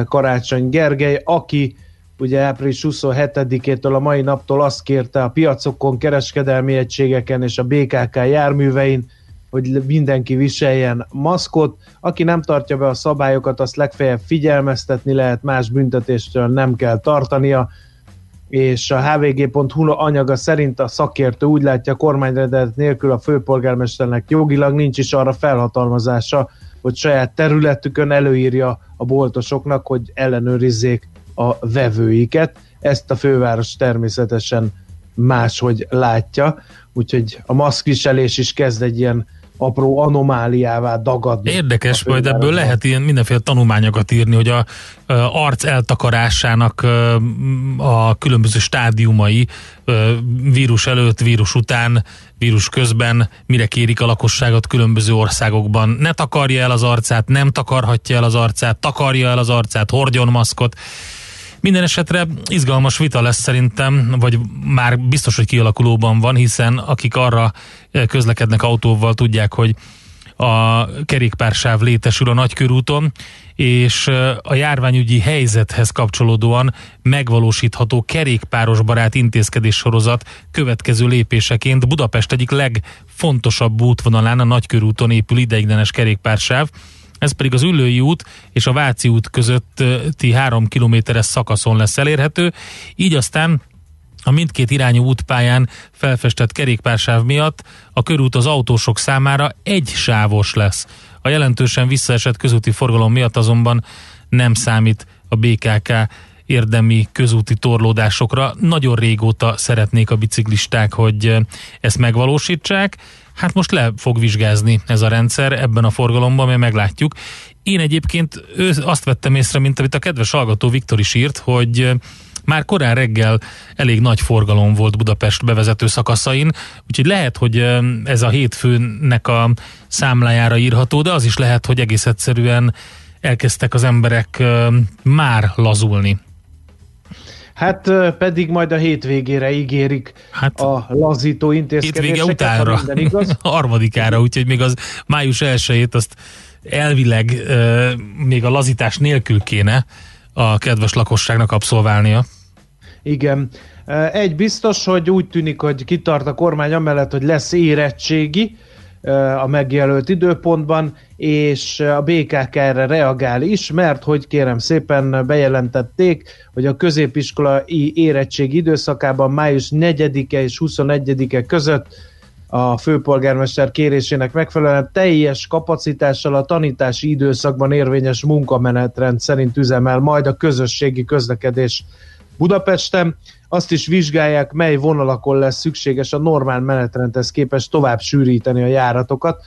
Karácsony Gergely, aki ugye április 27-től a mai naptól azt kérte a piacokon, kereskedelmi egységeken és a BKK járművein, hogy mindenki viseljen maszkot. Aki nem tartja be a szabályokat, azt legfeljebb figyelmeztetni lehet, más büntetéstől nem kell tartania és a hvg.hu anyaga szerint a szakértő úgy látja, a kormányrendelet nélkül a főpolgármesternek jogilag nincs is arra felhatalmazása, hogy saját területükön előírja a boltosoknak, hogy ellenőrizzék a vevőiket. Ezt a főváros természetesen máshogy látja, úgyhogy a maszkviselés is kezd egy ilyen apró anomáliává dagadni.
Érdekes, majd ebből lehet ilyen mindenféle tanulmányokat írni, hogy a, a arc eltakarásának a különböző stádiumai vírus előtt, vírus után, vírus közben mire kérik a lakosságot különböző országokban. Ne takarja el az arcát, nem takarhatja el az arcát, takarja el az arcát, hordjon maszkot. Minden esetre izgalmas vita lesz szerintem, vagy már biztos, hogy kialakulóban van, hiszen akik arra eh, közlekednek autóval, tudják, hogy a kerékpársáv létesül a nagykörúton, és eh, a járványügyi helyzethez kapcsolódóan megvalósítható kerékpáros barát intézkedés sorozat következő lépéseként Budapest egyik legfontosabb útvonalán a nagykörúton épül ideiglenes kerékpársáv, ez pedig az Üllői út és a Váci út közötti három kilométeres szakaszon lesz elérhető, így aztán a mindkét irányú útpályán felfestett kerékpársáv miatt a körút az autósok számára egy sávos lesz. A jelentősen visszaesett közúti forgalom miatt azonban nem számít a BKK érdemi közúti torlódásokra. Nagyon régóta szeretnék a biciklisták, hogy ezt megvalósítsák. Hát most le fog vizsgázni ez a rendszer ebben a forgalomban, mert meglátjuk. Én egyébként azt vettem észre, mint amit a kedves hallgató Viktor is írt, hogy már korán reggel elég nagy forgalom volt Budapest bevezető szakaszain, úgyhogy lehet, hogy ez a hétfőnek a számlájára írható, de az is lehet, hogy egész egyszerűen elkezdtek az emberek már lazulni
Hát pedig majd a hétvégére ígérik hát, a lazító intézkedéseket.
Hétvége utánra, igaz. harmadikára, úgyhogy még az május 1 azt elvileg uh, még a lazítás nélkül kéne a kedves lakosságnak abszolválnia.
Igen. Egy biztos, hogy úgy tűnik, hogy kitart a kormány amellett, hogy lesz érettségi a megjelölt időpontban, és a BKK erre reagál is, mert hogy kérem szépen bejelentették, hogy a középiskolai érettség időszakában május 4-e és 21-e között a főpolgármester kérésének megfelelően teljes kapacitással a tanítási időszakban érvényes munkamenetrend szerint üzemel majd a közösségi közlekedés Budapesten. Azt is vizsgálják, mely vonalakon lesz szükséges a normál menetrendhez képest tovább sűríteni a járatokat.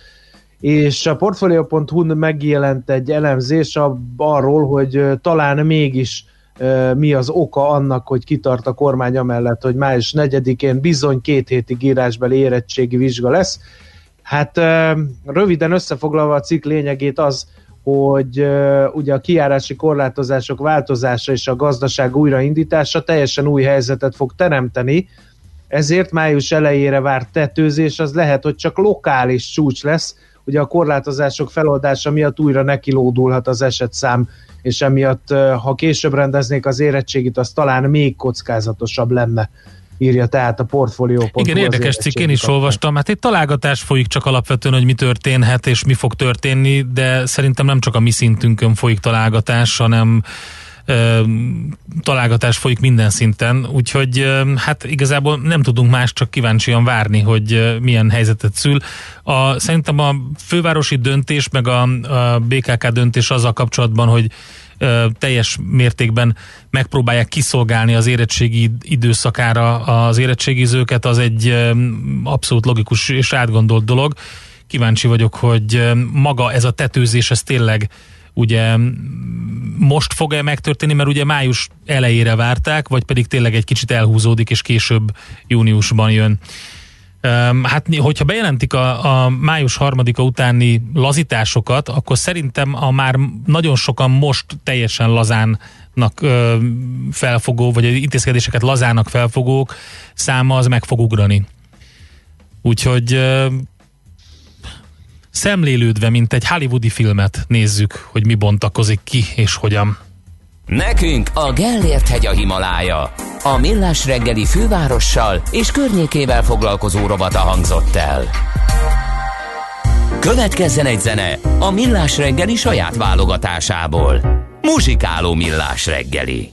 És a Portfolio.hu megjelent egy elemzés arról, hogy talán mégis mi az oka annak, hogy kitart a kormány amellett, hogy május 4-én bizony két hétig írásbeli érettségi vizsga lesz. Hát röviden összefoglalva a cikk lényegét az, hogy ugye a kiárási korlátozások változása és a gazdaság újraindítása teljesen új helyzetet fog teremteni, ezért május elejére várt tetőzés az lehet, hogy csak lokális csúcs lesz, ugye a korlátozások feloldása miatt újra nekilódulhat az esetszám és emiatt, ha később rendeznék az érettségit, az talán még kockázatosabb lenne írja tehát a portfólió.
Igen, érdekes cikk, én is olvastam. Hát itt találgatás folyik csak alapvetően, hogy mi történhet és mi fog történni, de szerintem nem csak a mi szintünkön folyik találgatás, hanem találgatás folyik minden szinten, úgyhogy hát igazából nem tudunk más, csak kíváncsian várni, hogy milyen helyzetet szül. A, szerintem a fővárosi döntés, meg a, a BKK döntés azzal kapcsolatban, hogy teljes mértékben megpróbálják kiszolgálni az érettségi időszakára az érettségizőket, az egy abszolút logikus és átgondolt dolog. Kíváncsi vagyok, hogy maga ez a tetőzés, ez tényleg ugye most fog-e megtörténni, mert ugye május elejére várták, vagy pedig tényleg egy kicsit elhúzódik, és később júniusban jön. Hát, hogyha bejelentik a, a május harmadika utáni lazításokat, akkor szerintem a már nagyon sokan most teljesen lazánnak ö, felfogó, vagy intézkedéseket lazának felfogók száma az meg fog ugrani. Úgyhogy ö, szemlélődve, mint egy hollywoodi filmet nézzük, hogy mi bontakozik ki és hogyan.
Nekünk a Gellért hegy a Himalája. A millás reggeli fővárossal és környékével foglalkozó rovata hangzott el. Következzen egy zene a millás reggeli saját válogatásából. Muzsikáló millás reggeli.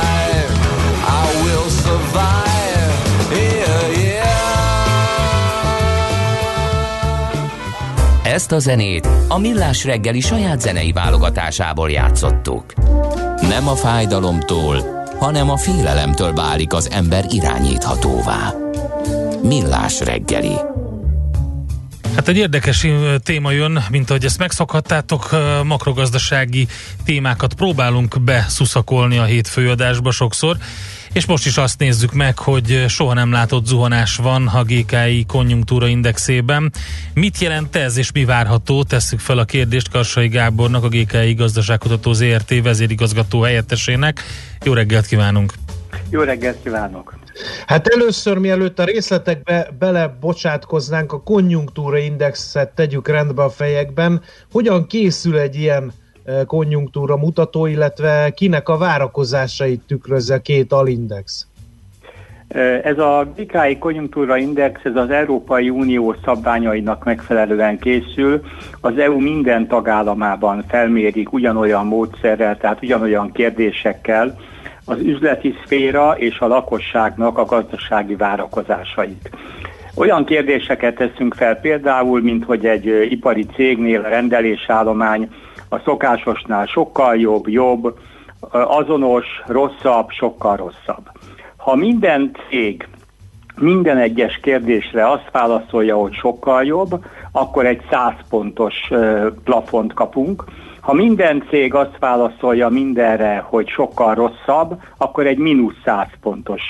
Ezt a zenét a Millás reggeli saját zenei válogatásából játszottuk. Nem a fájdalomtól, hanem a félelemtől válik az ember irányíthatóvá. Millás reggeli.
Hát egy érdekes téma jön, mint ahogy ezt megszokhattátok, makrogazdasági témákat próbálunk beszuszakolni a hétfőadásba sokszor, és most is azt nézzük meg, hogy soha nem látott zuhanás van a GKI konjunktúra indexében. Mit jelent ez, és mi várható? Tesszük fel a kérdést Karsai Gábornak, a GKI gazdaságkutató ZRT vezérigazgató helyettesének. Jó reggelt kívánunk!
Jó reggelt kívánok!
Hát először, mielőtt a részletekbe belebocsátkoznánk, a konjunktúra indexet tegyük rendbe a fejekben. Hogyan készül egy ilyen konjunktúra mutató, illetve kinek a várakozásait tükrözze két alindex?
Ez a GKI konjunktúra index, ez az Európai Unió szabványainak megfelelően készül. Az EU minden tagállamában felmérik ugyanolyan módszerrel, tehát ugyanolyan kérdésekkel az üzleti szféra és a lakosságnak a gazdasági várakozásait. Olyan kérdéseket teszünk fel például, mint hogy egy ipari cégnél a rendelésállomány a szokásosnál sokkal jobb, jobb, azonos, rosszabb, sokkal rosszabb. Ha minden cég minden egyes kérdésre azt válaszolja, hogy sokkal jobb, akkor egy 100 pontos plafont kapunk. Ha minden cég azt válaszolja mindenre, hogy sokkal rosszabb, akkor egy mínusz 100 pontos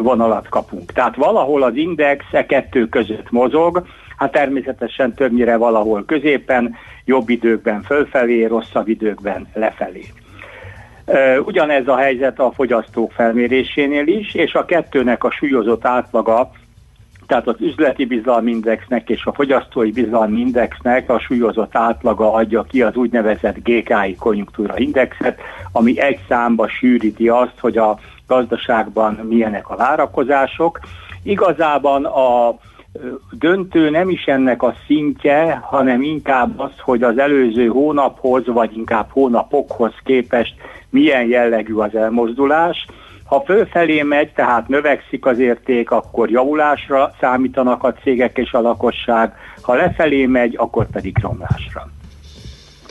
vonalat kapunk. Tehát valahol az index e kettő között mozog, hát természetesen többnyire valahol középen, jobb időkben fölfelé, rosszabb időkben lefelé. Ugyanez a helyzet a fogyasztók felmérésénél is, és a kettőnek a súlyozott átlaga, tehát az üzleti bizalmindexnek és a fogyasztói bizalmindexnek a súlyozott átlaga adja ki az úgynevezett GKI konjunktúra indexet, ami egy számba sűríti azt, hogy a gazdaságban milyenek a várakozások. Igazában a döntő nem is ennek a szintje, hanem inkább az, hogy az előző hónaphoz, vagy inkább hónapokhoz képest milyen jellegű az elmozdulás. Ha fölfelé megy, tehát növekszik az érték, akkor javulásra számítanak a cégek és a lakosság, ha lefelé megy, akkor pedig romlásra.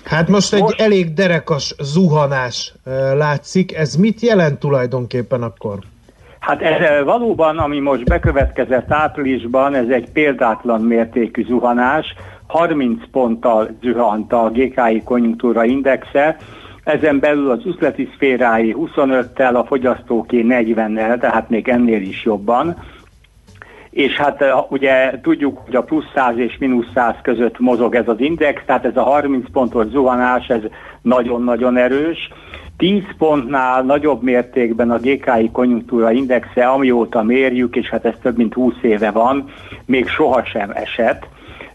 Hát most egy elég derekas zuhanás látszik. Ez mit jelent tulajdonképpen akkor?
Hát ez valóban, ami most bekövetkezett áprilisban, ez egy példátlan mértékű zuhanás. 30 ponttal zuhant a GKI konjunktúra indexe, ezen belül az üzleti szférái 25-tel, a fogyasztóké 40-nel, tehát még ennél is jobban. És hát eh, ugye tudjuk, hogy a plusz 100 és mínusz 100 között mozog ez az index, tehát ez a 30 pontos zuhanás, ez nagyon-nagyon erős. 10 pontnál nagyobb mértékben a GKI konjunktúra indexe, amióta mérjük, és hát ez több mint 20 éve van, még sohasem esett.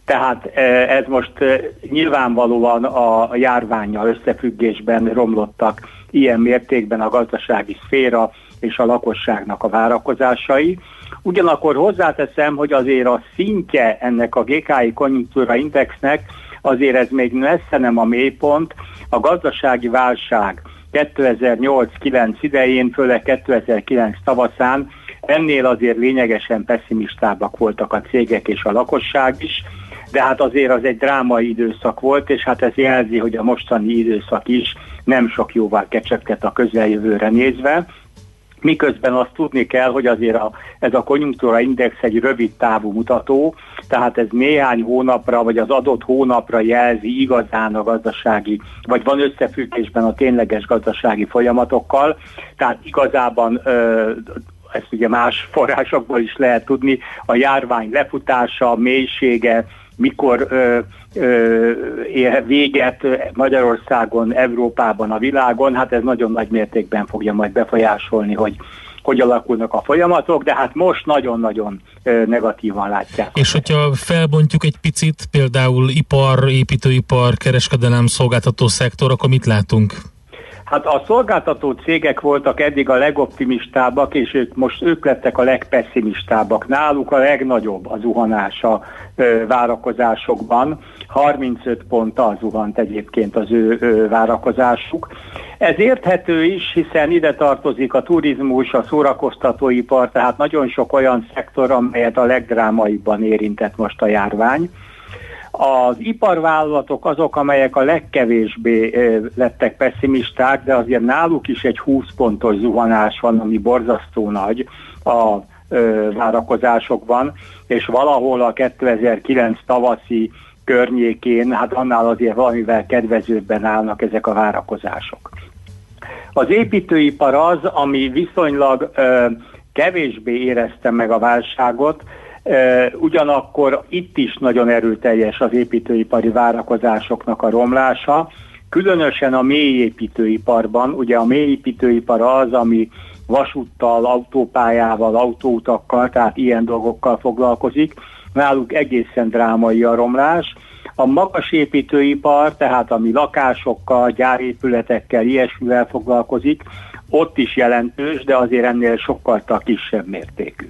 Tehát eh, ez most eh, nyilvánvalóan a járványjal összefüggésben romlottak ilyen mértékben a gazdasági szféra és a lakosságnak a várakozásai. Ugyanakkor hozzáteszem, hogy azért a szintje ennek a GKI konjunktúra indexnek azért ez még messze nem a mélypont. A gazdasági válság 2008-9 idején, főleg 2009 tavaszán, ennél azért lényegesen pessimistábbak voltak a cégek és a lakosság is, de hát azért az egy drámai időszak volt, és hát ez jelzi, hogy a mostani időszak is nem sok jóval kecsegtet a közeljövőre nézve. Miközben azt tudni kell, hogy azért a, ez a konjunktúra index egy rövid távú mutató, tehát ez néhány hónapra, vagy az adott hónapra jelzi igazán a gazdasági, vagy van összefüggésben a tényleges gazdasági folyamatokkal, tehát igazában ö, ezt ugye más forrásokból is lehet tudni, a járvány lefutása, mélysége, mikor ö, ö, ér véget Magyarországon, Európában, a világon, hát ez nagyon nagy mértékben fogja majd befolyásolni, hogy hogy alakulnak a folyamatok, de hát most nagyon-nagyon negatívan látják.
És hogyha felbontjuk egy picit, például ipar, építőipar, kereskedelem, szolgáltató szektor, akkor mit látunk?
Hát a szolgáltató cégek voltak eddig a legoptimistábbak, és ők most ők lettek a legpesszimistábbak. Náluk a legnagyobb a zuhanás a várakozásokban. 35 ponttal zuhant egyébként az ő ö, várakozásuk. Ez érthető is, hiszen ide tartozik a turizmus, a szórakoztatóipar, tehát nagyon sok olyan szektor, amelyet a legdrámaibban érintett most a járvány. Az iparvállalatok azok, amelyek a legkevésbé lettek pessimisták, de azért náluk is egy 20 pontos zuhanás van, ami borzasztó nagy a várakozásokban, és valahol a 2009 tavaszi környékén, hát annál azért valamivel kedvezőbben állnak ezek a várakozások. Az építőipar az, ami viszonylag ö, kevésbé érezte meg a válságot, Ugyanakkor itt is nagyon erőteljes az építőipari várakozásoknak a romlása, különösen a mélyépítőiparban. Ugye a mélyépítőipar az, ami vasúttal, autópályával, autóutakkal, tehát ilyen dolgokkal foglalkozik. Náluk egészen drámai a romlás. A magas építőipar, tehát ami lakásokkal, gyárépületekkel, ilyesmivel foglalkozik, ott is jelentős, de azért ennél sokkal kisebb mértékű.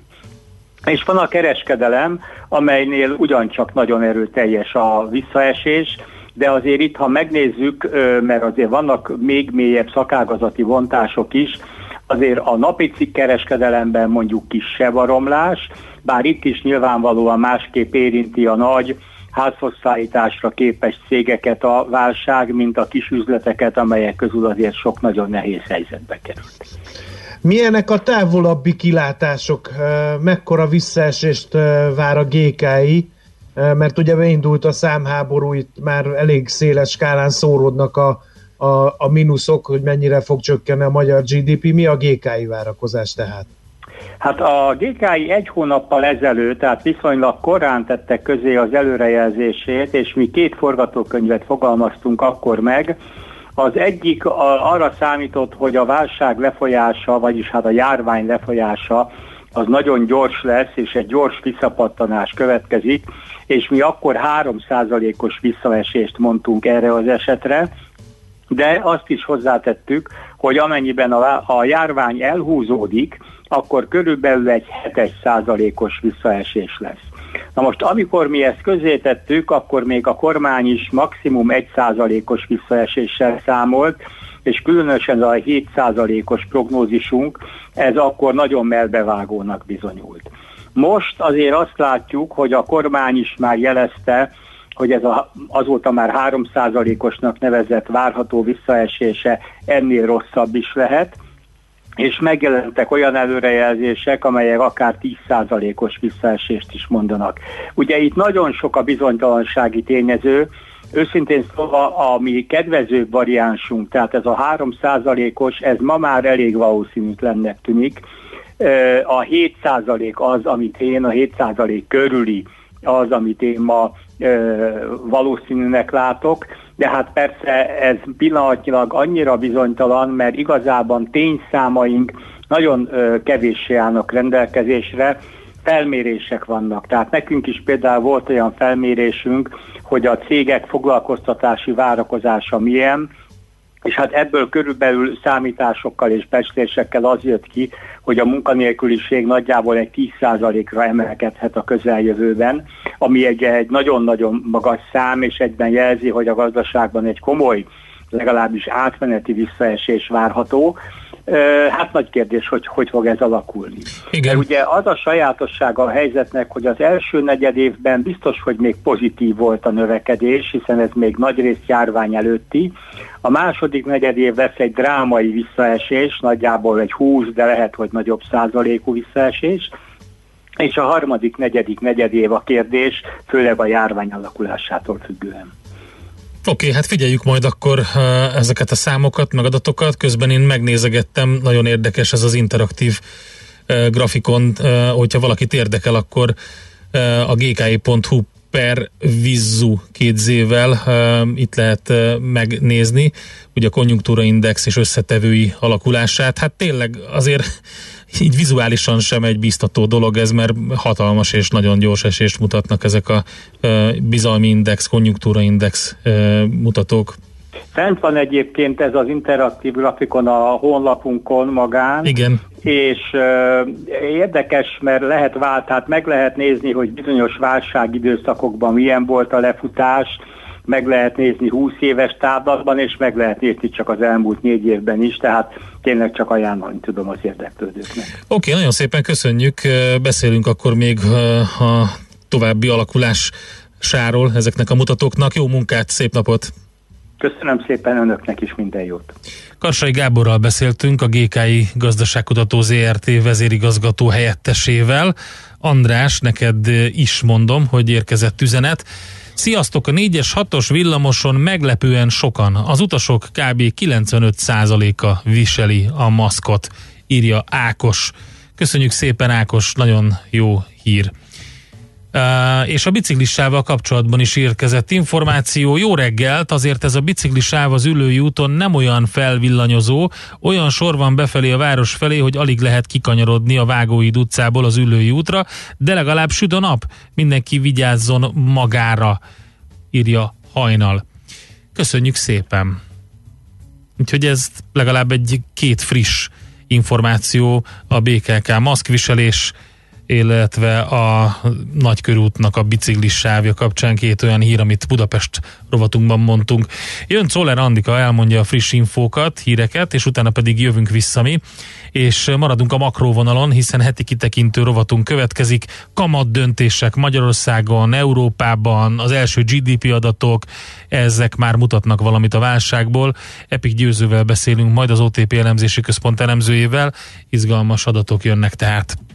És van a kereskedelem, amelynél ugyancsak nagyon erőteljes a visszaesés, de azért itt, ha megnézzük, mert azért vannak még mélyebb szakágazati vontások is, azért a napi kereskedelemben mondjuk kisebb a romlás, bár itt is nyilvánvalóan másképp érinti a nagy házhozszállításra képes cégeket a válság, mint a kis üzleteket, amelyek közül azért sok nagyon nehéz helyzetbe került.
Milyenek a távolabbi kilátások? Mekkora visszaesést vár a GKI? Mert ugye beindult a számháború, itt már elég széles skálán szóródnak a, a, a mínuszok, hogy mennyire fog csökkenni a magyar GDP. Mi a GKI várakozás tehát?
Hát a GKI egy hónappal ezelőtt, tehát viszonylag korán tette közé az előrejelzését, és mi két forgatókönyvet fogalmaztunk akkor meg, az egyik arra számított, hogy a válság lefolyása, vagyis hát a járvány lefolyása az nagyon gyors lesz, és egy gyors visszapattanás következik, és mi akkor 3%-os visszaesést mondtunk erre az esetre, de azt is hozzátettük, hogy amennyiben a, a járvány elhúzódik, akkor körülbelül egy 7%-os visszaesés lesz. Na most, amikor mi ezt közzétettük, akkor még a kormány is maximum 1%-os visszaeséssel számolt, és különösen a 7%-os prognózisunk, ez akkor nagyon melbevágónak bizonyult. Most azért azt látjuk, hogy a kormány is már jelezte, hogy ez a, azóta már 3%-osnak nevezett várható visszaesése ennél rosszabb is lehet, és megjelentek olyan előrejelzések, amelyek akár 10%-os visszaesést is mondanak. Ugye itt nagyon sok a bizonytalansági tényező, őszintén szóval a mi kedvezőbb variánsunk, tehát ez a 3%-os, ez ma már elég valószínűtlennek tűnik. A 7% az, amit én, a 7% körüli az, amit én ma valószínűnek látok, de hát persze ez pillanatnyilag annyira bizonytalan, mert igazában tényszámaink nagyon kevéssé állnak rendelkezésre, felmérések vannak. Tehát nekünk is például volt olyan felmérésünk, hogy a cégek foglalkoztatási várakozása milyen, és hát ebből körülbelül számításokkal és becslésekkel az jött ki, hogy a munkanélküliség nagyjából egy 10%-ra emelkedhet a közeljövőben, ami egy, egy nagyon-nagyon magas szám, és egyben jelzi, hogy a gazdaságban egy komoly legalábbis átmeneti visszaesés várható. Hát nagy kérdés, hogy hogy fog ez alakulni.
Igen.
De ugye az a sajátossága a helyzetnek, hogy az első negyed évben biztos, hogy még pozitív volt a növekedés, hiszen ez még nagyrészt járvány előtti. A második negyed év lesz egy drámai visszaesés, nagyjából egy 20, de lehet, hogy nagyobb százalékú visszaesés. És a harmadik, negyedik negyed év a kérdés, főleg a járvány alakulásától függően.
Oké, okay, hát figyeljük majd akkor uh, ezeket a számokat, meg adatokat. Közben én megnézegettem, nagyon érdekes ez az interaktív uh, grafikon, uh, hogyha valakit érdekel, akkor a gki.hu per Vizzu két zével uh, itt lehet megnézni, ugye a konjunktúraindex és összetevői alakulását. Hát tényleg azért így vizuálisan sem egy biztató dolog ez, mert hatalmas és nagyon gyors esést mutatnak ezek a bizalmi index, konjunktúraindex mutatók.
Fent van egyébként ez az interaktív grafikon a honlapunkon magán.
Igen.
És uh, érdekes, mert lehet vált, tehát meg lehet nézni, hogy bizonyos válságidőszakokban milyen volt a lefutás, meg lehet nézni 20 éves távlatban, és meg lehet nézni csak az elmúlt négy évben is, tehát tényleg csak ajánlani tudom az érdeklődőknek. Oké,
okay, nagyon szépen köszönjük, beszélünk akkor még a további alakulásáról ezeknek a mutatóknak. Jó munkát, szép napot!
Köszönöm szépen önöknek is minden jót.
Karsai Gáborral beszéltünk, a GKI Gazdaságkutató ZRT vezérigazgató helyettesével. András, neked is mondom, hogy érkezett üzenet. Sziasztok, a 4-es 6-os villamoson meglepően sokan, az utasok kb. 95%-a viseli a maszkot, írja Ákos. Köszönjük szépen Ákos, nagyon jó hír. Uh, és a biciklisával kapcsolatban is érkezett információ. Jó reggelt, azért ez a biciklisáv az ülői úton nem olyan felvillanyozó, olyan sor van befelé a város felé, hogy alig lehet kikanyarodni a Vágóid utcából az ülői útra, de legalább süt a nap, mindenki vigyázzon magára, írja hajnal. Köszönjük szépen! Úgyhogy ez legalább egy két friss információ a BKK maszkviselés illetve a nagykörútnak a biciklis sávja kapcsán két olyan hír, amit Budapest rovatunkban mondtunk. Jön Czoller Andika, elmondja a friss infókat, híreket, és utána pedig jövünk vissza mi, és maradunk a makróvonalon, hiszen heti kitekintő rovatunk következik. Kamat döntések Magyarországon, Európában, az első GDP adatok, ezek már mutatnak valamit a válságból. Epik győzővel beszélünk, majd az OTP elemzési központ elemzőjével. Izgalmas adatok jönnek tehát.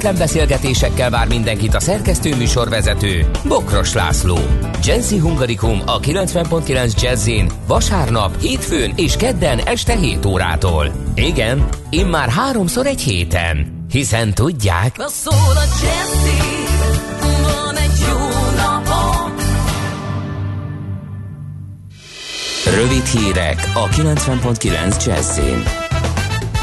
kötetlen beszélgetésekkel vár mindenkit a szerkesztő műsorvezető Bokros László. Jazzy Hungarikum a 90.9 Jazzin vasárnap, hétfőn és kedden este 7 órától. Igen, immár háromszor egy héten. Hiszen tudják...
Na szól a Jazzy, van egy jó napom.
Rövid hírek a 90.9 Jazzin.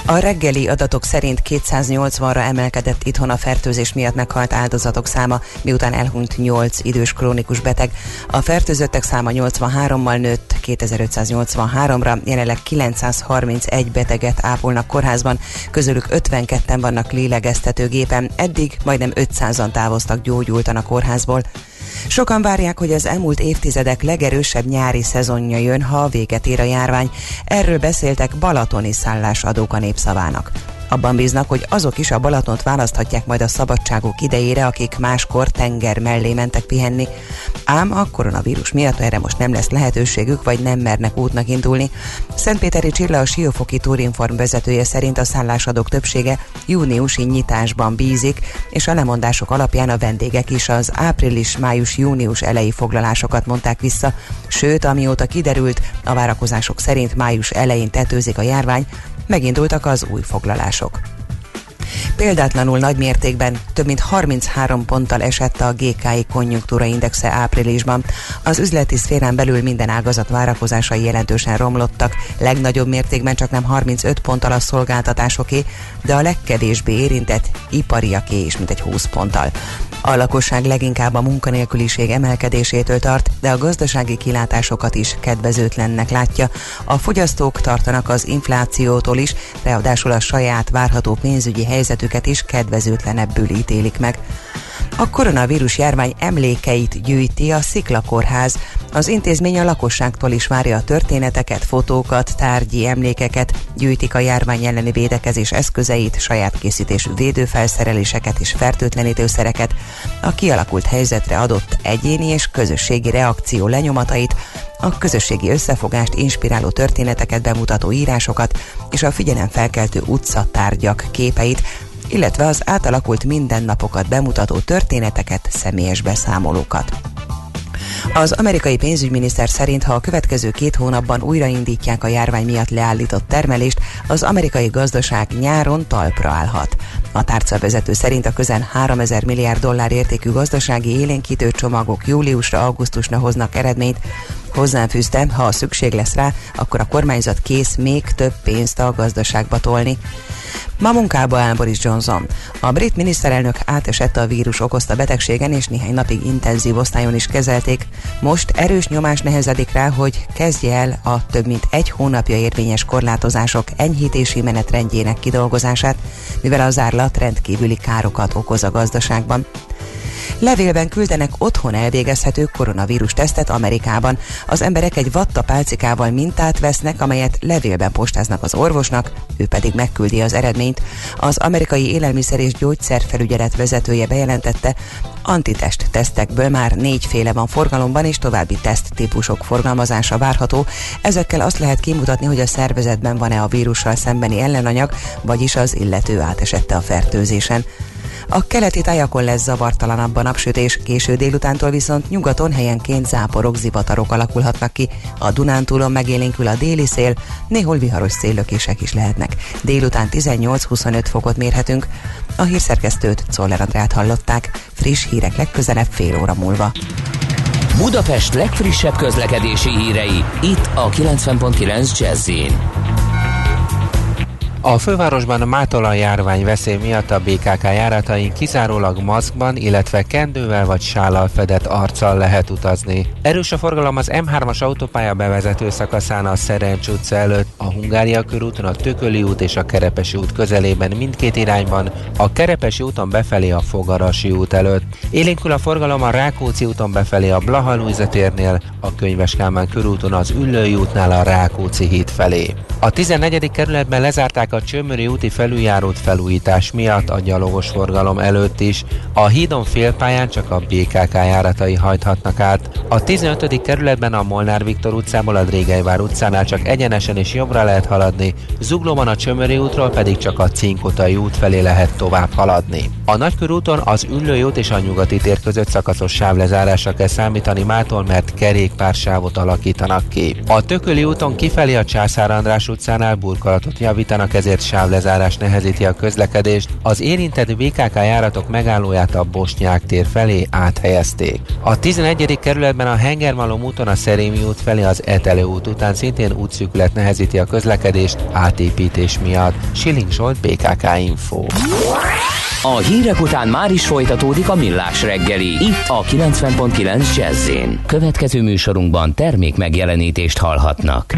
A reggeli adatok szerint 280-ra emelkedett itthon a fertőzés miatt meghalt áldozatok száma, miután elhunyt 8 idős krónikus beteg. A fertőzöttek száma 83-mal nőtt 2583-ra, jelenleg 931 beteget ápolnak kórházban, közülük 52-en vannak lélegeztetőgépen, eddig majdnem 500-an távoztak gyógyultan a kórházból. Sokan várják, hogy az elmúlt évtizedek legerősebb nyári szezonja jön, ha véget ér a járvány. Erről beszéltek balatoni szállásadók a népszavának. Abban bíznak, hogy azok is a Balatont választhatják majd a szabadságok idejére, akik máskor tenger mellé mentek pihenni. Ám a koronavírus miatt erre most nem lesz lehetőségük, vagy nem mernek útnak indulni. Szentpéteri Csilla a Siófoki Tourinform vezetője szerint a szállásadók többsége júniusi nyitásban bízik, és a lemondások alapján a vendégek is az április-május-június elejé foglalásokat mondták vissza, sőt, amióta kiderült, a várakozások szerint május elején tetőzik a járvány, megindultak az új foglalások. Példátlanul nagy mértékben több mint 33 ponttal esett a GKI konjunktúra indexe áprilisban. Az üzleti szférán belül minden ágazat várakozásai jelentősen romlottak, legnagyobb mértékben csak nem 35 ponttal a szolgáltatásoké, de a legkevésbé érintett ipariaké is mintegy 20 ponttal. A lakosság leginkább a munkanélküliség emelkedésétől tart, de a gazdasági kilátásokat is kedvezőtlennek látja. A fogyasztók tartanak az inflációtól is, ráadásul a saját várható pénzügyi helyzetüket is kedvezőtlenebbül ítélik meg. A koronavírus járvány emlékeit gyűjti a Sziklakórház. Az intézmény a lakosságtól is várja a történeteket, fotókat, tárgyi emlékeket, gyűjtik a járvány elleni védekezés eszközeit, saját készítésű védőfelszereléseket és fertőtlenítőszereket, a kialakult helyzetre adott egyéni és közösségi reakció lenyomatait, a közösségi összefogást inspiráló történeteket bemutató írásokat és a figyelemfelkeltő utcatárgyak képeit, illetve az átalakult mindennapokat bemutató történeteket, személyes beszámolókat. Az amerikai pénzügyminiszter szerint, ha a következő két hónapban újraindítják a járvány miatt leállított termelést, az amerikai gazdaság nyáron talpra állhat. A tárcavezető szerint a közel 3000 milliárd dollár értékű gazdasági élénkítő csomagok júliusra, augusztusra hoznak eredményt, Hozzáfűzte, ha a szükség lesz rá, akkor a kormányzat kész még több pénzt a gazdaságba tolni. Ma munkába áll Boris Johnson. A brit miniszterelnök átesett a vírus okozta betegségen, és néhány napig intenzív osztályon is kezelték. Most erős nyomás nehezedik rá, hogy kezdje el a több mint egy hónapja érvényes korlátozások enyhítési menetrendjének kidolgozását, mivel az zárlat rendkívüli károkat okoz a gazdaságban. Levélben küldenek otthon elvégezhető koronavírus tesztet Amerikában. Az emberek egy vatta pálcikával mintát vesznek, amelyet levélben postáznak az orvosnak, ő pedig megküldi az eredményt. Az amerikai élelmiszer és gyógyszerfelügyelet vezetője bejelentette, antitest tesztekből már négyféle van forgalomban, és további teszt típusok forgalmazása várható. Ezekkel azt lehet kimutatni, hogy a szervezetben van-e a vírussal szembeni ellenanyag, vagyis az illető átesette a fertőzésen. A keleti tájakon lesz zavartalanabb a napsütés, késő délutántól viszont nyugaton helyenként záporok, zivatarok alakulhatnak ki. A Dunántúlon megélénkül a déli szél, néhol viharos széllökések is lehetnek. Délután 18-25 fokot mérhetünk. A hírszerkesztőt Czoller Andrát hallották. Friss hírek legközelebb fél óra múlva.
Budapest legfrissebb közlekedési hírei, itt a 90.9 jazz
a fővárosban a mátolan járvány veszély miatt a BKK járatain kizárólag maszkban, illetve kendővel vagy sállal fedett arccal lehet utazni. Erős a forgalom az M3-as autópálya bevezető szakaszán a Szerencs utca előtt, a Hungária körúton, a Tököli út és a Kerepesi út közelében mindkét irányban, a Kerepesi úton befelé a Fogarasi út előtt. Élénkül a forgalom a Rákóczi úton befelé a Blaha térnél, a Könyves Kálmán körúton az Üllői útnál a Rákóczi híd felé. A 14. kerületben lezárták a Csömöri úti felüljárót felújítás miatt a gyalogos forgalom előtt is. A hídon félpályán csak a BKK járatai hajthatnak át. A 15. kerületben a Molnár Viktor utcából a Drégelyvár utcánál csak egyenesen és jobbra lehet haladni, Zuglóban a Csömöri útról pedig csak a Cinkotai út felé lehet tovább haladni. A Nagykörúton az Üllői út és a Nyugati tér között szakaszos sávlezárásra kell számítani mától, mert kerékpársávot alakítanak ki. A Tököli úton kifelé a Császár András utcánál burkolatot javítanak, ezért sávlezárás nehezíti a közlekedést. Az érintett BKK járatok megállóját a Bosnyák tér felé áthelyezték. A 11. kerületben a Hengermalom úton a Szerémi út felé az Etelő út után szintén útszűkület nehezíti a közlekedést átépítés miatt. Schilling Zsolt, BKK Info.
A hírek után már is folytatódik a millás reggeli, itt a 90.9 jazz Következő műsorunkban termék megjelenítést hallhatnak.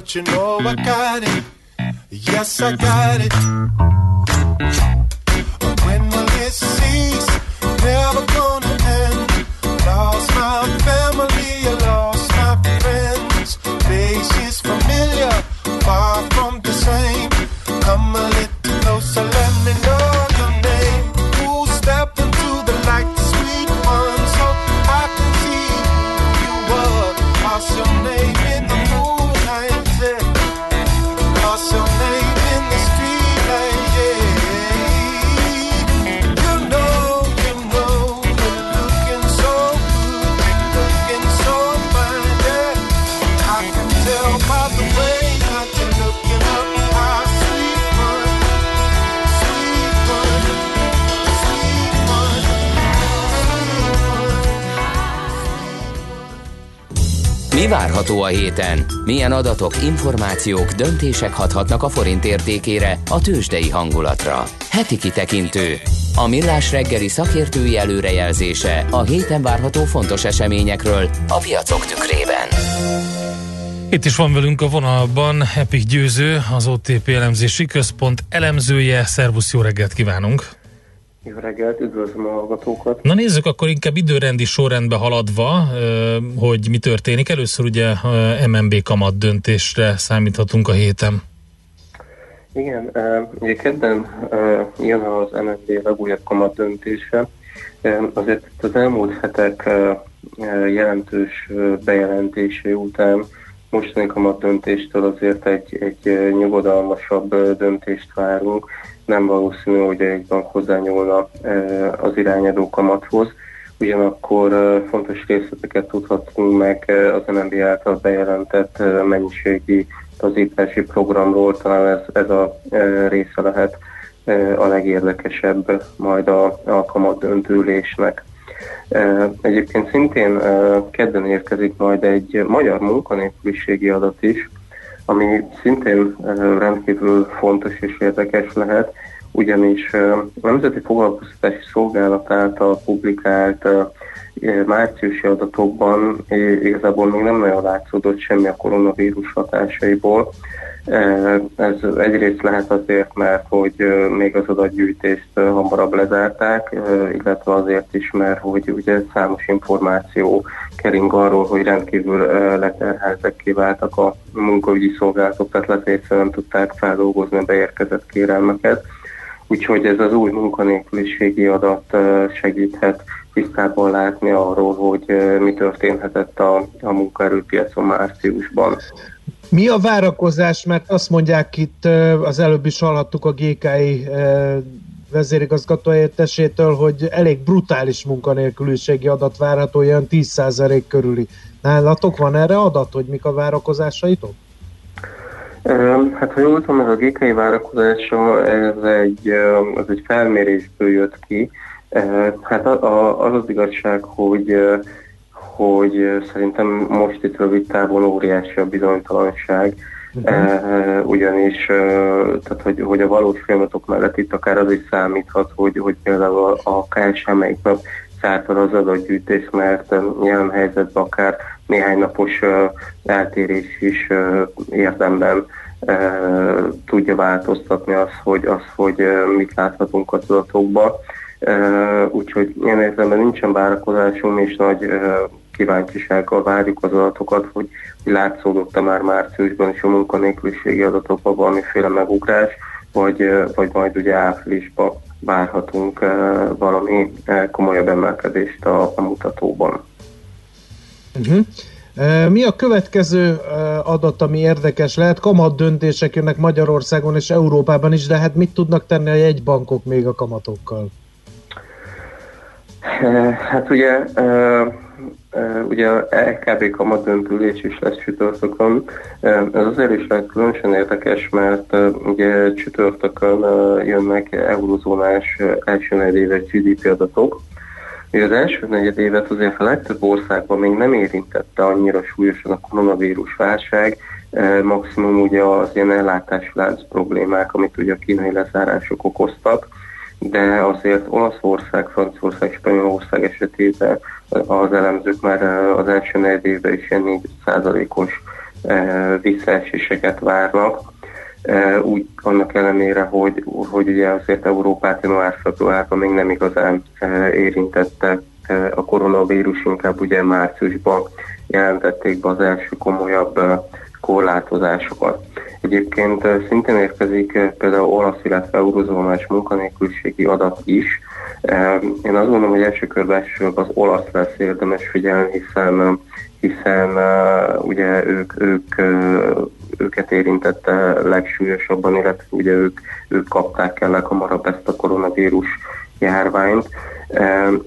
Keep you. Oh, I got it. Yes, I got it. A
héten? Milyen adatok, információk, döntések hathatnak a forint értékére, a tőzsdei hangulatra? Heti kitekintő. A millás reggeli szakértői előrejelzése a héten várható fontos eseményekről a piacok tükrében.
Itt is van velünk a vonalban Epik Győző, az OTP elemzési központ elemzője. Szervusz, jó reggelt kívánunk!
Reggelt, üdvözlöm a hallgatókat.
Na nézzük akkor inkább időrendi sorrendbe haladva, hogy mi történik. Először ugye MNB kamat döntésre számíthatunk a héten.
Igen, ugye kedden jön az MNB legújabb kamat döntése. Azért az elmúlt hetek jelentős bejelentése után mostani kamat döntéstől azért egy, egy nyugodalmasabb döntést várunk. Nem valószínű, hogy egy bank hozzányúlna az irányadó kamathoz. Ugyanakkor fontos részleteket tudhatunk meg az MNB által bejelentett mennyiségi tazítási programról, talán ez, ez a része lehet a legérdekesebb majd a, a kamat döntülésnek. Egyébként szintén kedden érkezik majd egy magyar munkanélküliségi adat is, ami szintén rendkívül fontos és érdekes lehet, ugyanis a Nemzeti Foglalkoztatási Szolgálat által publikált márciusi adatokban igazából még nem nagyon látszódott semmi a koronavírus hatásaiból. Ez egyrészt lehet azért, mert hogy még az adatgyűjtést hamarabb lezárták, illetve azért is, mert hogy ugye számos információ kering arról, hogy rendkívül leterheltekké váltak a munkaügyi szolgálatok, tehát letétszerűen nem tudták feldolgozni a beérkezett kérelmeket. Úgyhogy ez az új munkanélküliségi adat segíthet tisztában látni arról, hogy mi történhetett a, a munkaerőpiacon márciusban.
Mi a várakozás, mert azt mondják itt, az előbb is hallhattuk a GKI vezérigazgató értesétől, hogy elég brutális munkanélküliségi adat várható, olyan 10% körüli. Nálatok van erre adat, hogy mik a várakozásaitok?
Hát ha jól tudom, ez a GKI várakozása, ez egy, ez egy felmérésből jött ki. Hát az az igazság, hogy hogy szerintem most itt rövid távon óriási a bizonytalanság, uh-huh. ugyanis tehát, hogy, hogy a valós folyamatok mellett itt akár az is számíthat, hogy, hogy például a KSH melyik nap zártad az adatgyűjtés, mert jelen helyzetben akár néhány napos eltérés is érdemben tudja változtatni azt, hogy, az, hogy mit láthatunk az adatokban. Úgyhogy ilyen értelemben nincsen várakozásunk, és nagy kíváncsisággal várjuk az adatokat, hogy, látszódott-e már márciusban is a munkanélküliségi adatokban valamiféle megugrás, vagy, vagy majd ugye áprilisban várhatunk valami komolyabb emelkedést a, a mutatóban.
Uh-huh. Mi a következő adat, ami érdekes lehet? Kamat döntések jönnek Magyarországon és Európában is, de hát mit tudnak tenni a jegybankok még a kamatokkal?
Eh, Hát ugye, eh, eh, ugye LKB kamatdöntülés is lesz csütörtökön. Ez azért is lehet különösen érdekes, mert ugye csütörtökön jönnek eurozónás első negyedéves GDP adatok. Az első negyedévet azért a legtöbb országban még nem érintette annyira súlyosan a koronavírus válság, maximum ugye az ilyen ellátási lánc problémák, amit ugye a kínai lezárások okoztak de azért Olaszország, Franciaország, Spanyolország esetében az elemzők már eh, az első negyed évben is ilyen 4%-os eh, visszaeséseket várnak. Eh, Úgy annak ellenére, hogy, hogy ugye azért Európát január-februárban még nem igazán érintette a koronavírus, inkább ugye márciusban jelentették be az első komolyabb korlátozásokat. Egyébként eh, szintén érkezik eh, például olasz, illetve eurozónás munkanélküliségi adat is. Eh, Én azt gondolom, hogy első körben elsősorban az olasz lesz érdemes figyelni, hiszen, hiszen ugye ők, ők, őket érintette legsúlyosabban, illetve ugye ők, ők kapták el leghamarabb ezt a koronavírus járványt.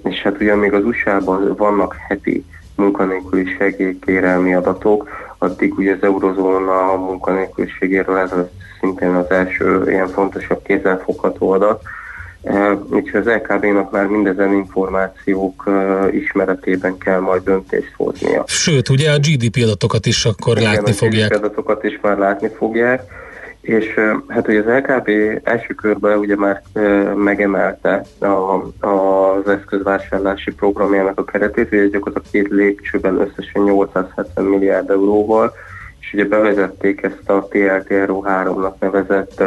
És hát ugye még az USA-ban vannak heti munkanélküli segélykérelmi adatok, addig ugye az eurozóna a munkanélküliségéről ez az szintén az első ilyen fontosabb kézzelfogható adat. Eh, Úgyhogy az LKB-nak már mindezen információk eh, ismeretében kell majd döntést hoznia.
Sőt, ugye a GDP adatokat is akkor
Igen,
látni
a
fogják.
GDP adatokat is már látni fogják, és hát ugye az LKB első körben ugye már megemelte a, az eszközvásárlási programjának a keretét, ugye gyakorlatilag két lépcsőben összesen 870 milliárd euróval, és ugye bevezették ezt a TLTRO 3-nak nevezett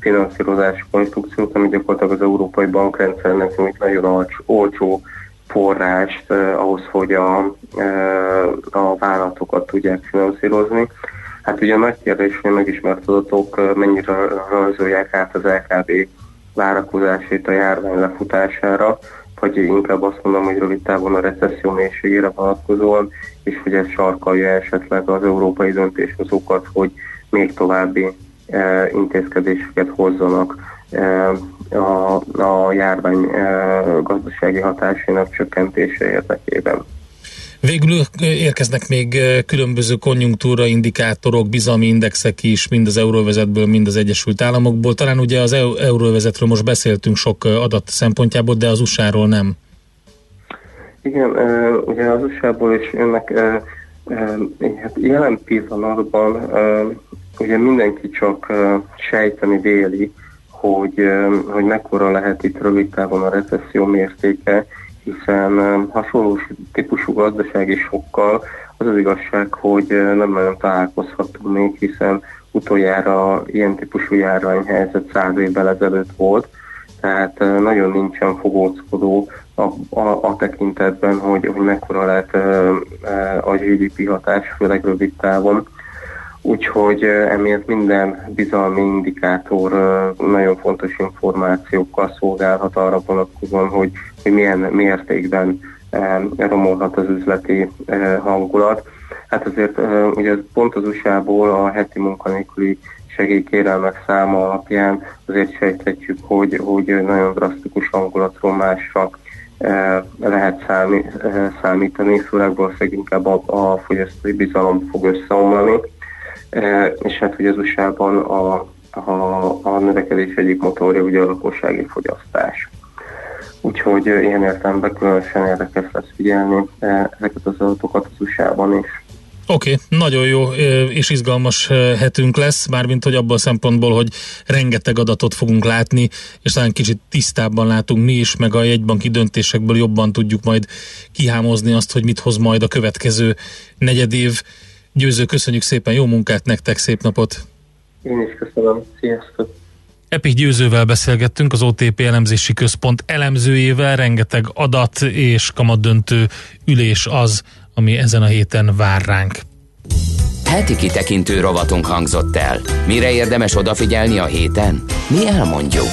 finanszírozási konstrukciót, ami gyakorlatilag az európai bankrendszernek nyújt nagyon olcsó forrást eh, ahhoz, hogy a, eh, a vállalatokat tudják finanszírozni. Hát ugye a nagy kérdés, hogy megismert adatok mennyire rajzolják át az LKB várakozásait a járvány lefutására, vagy inkább azt mondom, hogy rövid távon a recesszió mélységére vonatkozóan, és hogy ez sarkalja esetleg az európai döntéshozókat, hogy még további eh, intézkedéseket hozzanak eh, a, a járvány eh, gazdasági hatásainak csökkentése érdekében.
Végül érkeznek még különböző konjunktúra indikátorok, bizalmi indexek is, mind az euróvezetből, mind az Egyesült Államokból. Talán ugye az eu- euróvezetről most beszéltünk sok adat szempontjából, de az USA-ról nem.
Igen, ugye az USA-ból is jönnek, hát jelen pillanatban ugye mindenki csak sejteni véli, hogy, hogy mekkora lehet itt rövid távon a recesszió mértéke, hiszen hasonló típusú gazdasági sokkal az az igazság, hogy nem nagyon találkozhatunk még, hiszen utoljára ilyen típusú járványhelyzet száz évvel ezelőtt volt, tehát nagyon nincsen fogóckodó a, a, a tekintetben, hogy, hogy mekkora lehet a GDP hatás, főleg rövid távon. Úgyhogy emiatt minden bizalmi indikátor nagyon fontos információkkal szolgálhat arra vonatkozóan, hogy, hogy milyen mértékben romolhat az üzleti hangulat. Hát azért ugye pont az USA-ból a heti munkanélküli segélykérelmek száma alapján azért sejthetjük, hogy, hogy nagyon drasztikus hangulatromásra eh, lehet számí, számítani, főleg valószínűleg inkább a, a fogyasztói bizalom fog összeomlani, és hát hogy az USA-ban a, a, a növekedés egyik motorja ugye a lakossági fogyasztás. Úgyhogy ilyen értelemben különösen érdekes lesz figyelni ezeket az adatokat az USA-ban is.
Oké, okay, nagyon jó és izgalmas hetünk lesz, mármint hogy abból a szempontból, hogy rengeteg adatot fogunk látni, és talán kicsit tisztábban látunk mi is, meg a jegybanki döntésekből jobban tudjuk majd kihámozni azt, hogy mit hoz majd a következő negyedév. Győző, köszönjük szépen, jó munkát nektek, szép napot!
Én is köszönöm. Sziasztok!
Epik Győzővel beszélgettünk, az OTP elemzési központ elemzőjével, rengeteg adat és kamadöntő ülés az, ami ezen a héten vár ránk.
Heti kitekintő rovatunk hangzott el. Mire érdemes odafigyelni a héten? Mi elmondjuk.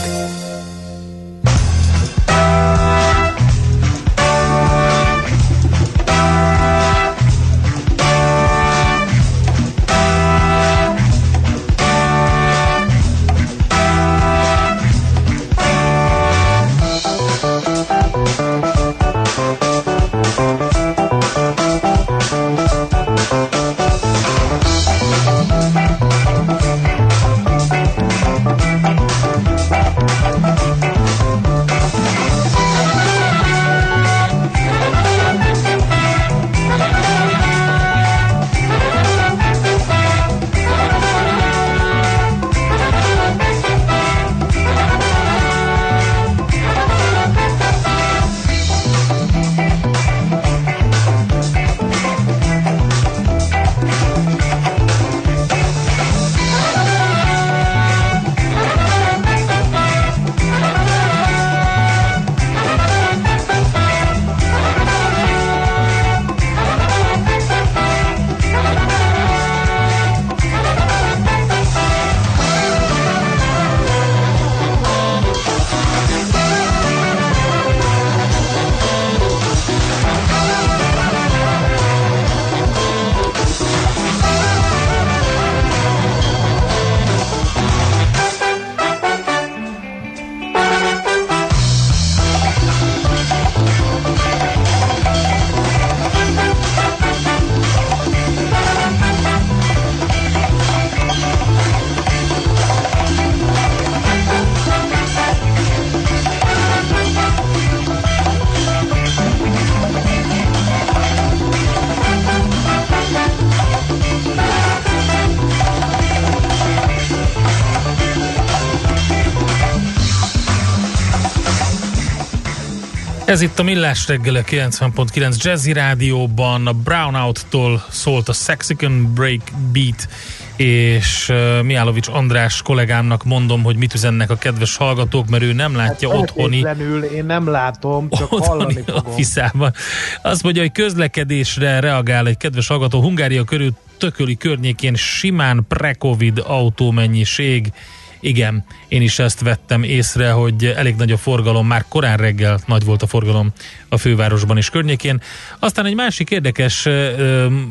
Ez itt a Millás reggele 90.9 Jazzy Rádióban, a Brownout-tól szólt a Sexicon Break Beat, és uh, Miálovics András kollégámnak mondom, hogy mit üzennek a kedves hallgatók, mert ő nem látja hát otthoni...
én nem látom, csak hallani fogom.
Offiszában. Azt mondja, hogy közlekedésre reagál egy kedves hallgató. Hungária körül tököli környékén simán pre-covid autómennyiség. Igen, én is ezt vettem észre, hogy elég nagy a forgalom, már korán reggel nagy volt a forgalom a fővárosban és környékén. Aztán egy másik érdekes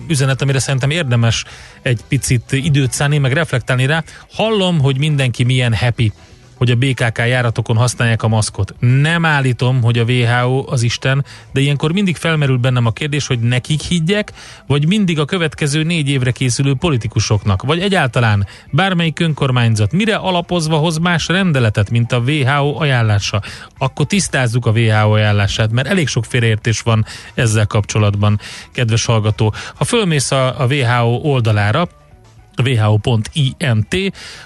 üzenet, amire szerintem érdemes egy picit időt szállni, meg reflektálni rá. Hallom, hogy mindenki milyen happy hogy a BKK járatokon használják a maszkot. Nem állítom, hogy a WHO az Isten, de ilyenkor mindig felmerül bennem a kérdés, hogy nekik higgyek, vagy mindig a következő négy évre készülő politikusoknak, vagy egyáltalán bármelyik önkormányzat mire alapozva hoz más rendeletet, mint a WHO ajánlása. Akkor tisztázzuk a WHO ajánlását, mert elég sok félreértés van ezzel kapcsolatban, kedves hallgató. Ha fölmész a, a WHO oldalára, who.int,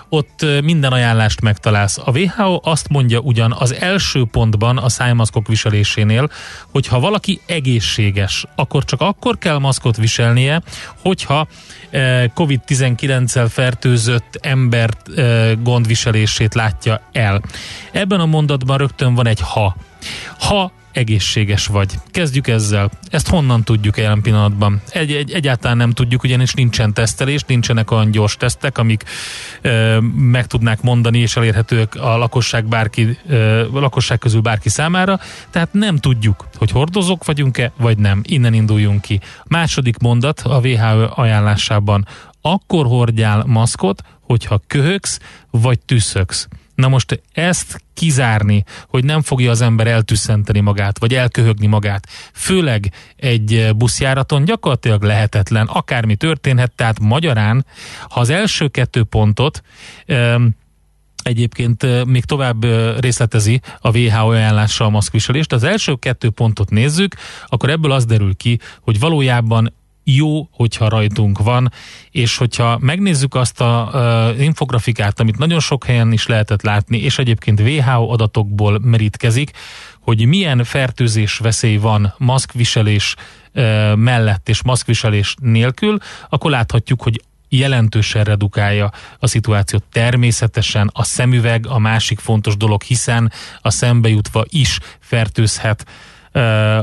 ott minden ajánlást megtalálsz. A WHO azt mondja ugyan az első pontban a szájmaszkok viselésénél, hogy ha valaki egészséges, akkor csak akkor kell maszkot viselnie, hogyha COVID-19-el fertőzött ember gondviselését látja el. Ebben a mondatban rögtön van egy ha. Ha egészséges vagy. Kezdjük ezzel. Ezt honnan tudjuk jelen pillanatban? Egy, egy, egyáltalán nem tudjuk, ugyanis nincsen tesztelés, nincsenek olyan gyors tesztek, amik ö, meg tudnák mondani, és elérhetőek a lakosság, bárki, ö, lakosság közül bárki számára. Tehát nem tudjuk, hogy hordozók vagyunk-e, vagy nem. Innen induljunk ki. Második mondat a WHO ajánlásában. Akkor hordjál maszkot, hogyha köhögsz, vagy tüsszögsz. Na most ezt kizárni, hogy nem fogja az ember eltüsszenteni magát, vagy elköhögni magát, főleg egy buszjáraton gyakorlatilag lehetetlen, akármi történhet, tehát magyarán, ha az első kettő pontot egyébként még tovább részletezi a WHO ajánlással a maszkviselést. Az első kettő pontot nézzük, akkor ebből az derül ki, hogy valójában jó, hogyha rajtunk van, és hogyha megnézzük azt a uh, infografikát, amit nagyon sok helyen is lehetett látni, és egyébként WHO adatokból merítkezik, hogy milyen fertőzés veszély van maszkviselés uh, mellett és maszkviselés nélkül, akkor láthatjuk, hogy jelentősen redukálja a szituációt. Természetesen a szemüveg a másik fontos dolog, hiszen a szembe jutva is fertőzhet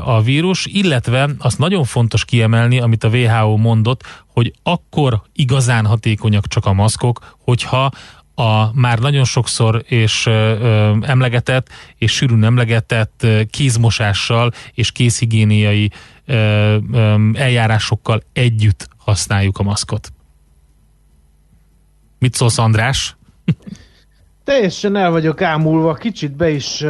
a vírus, illetve azt nagyon fontos kiemelni, amit a WHO mondott, hogy akkor igazán hatékonyak csak a maszkok, hogyha a már nagyon sokszor és ö, emlegetett és sűrűn emlegetett ö, kézmosással és kézhigiéniai ö, ö, eljárásokkal együtt használjuk a maszkot. Mit szólsz, András?
Teljesen el vagyok ámulva, kicsit be is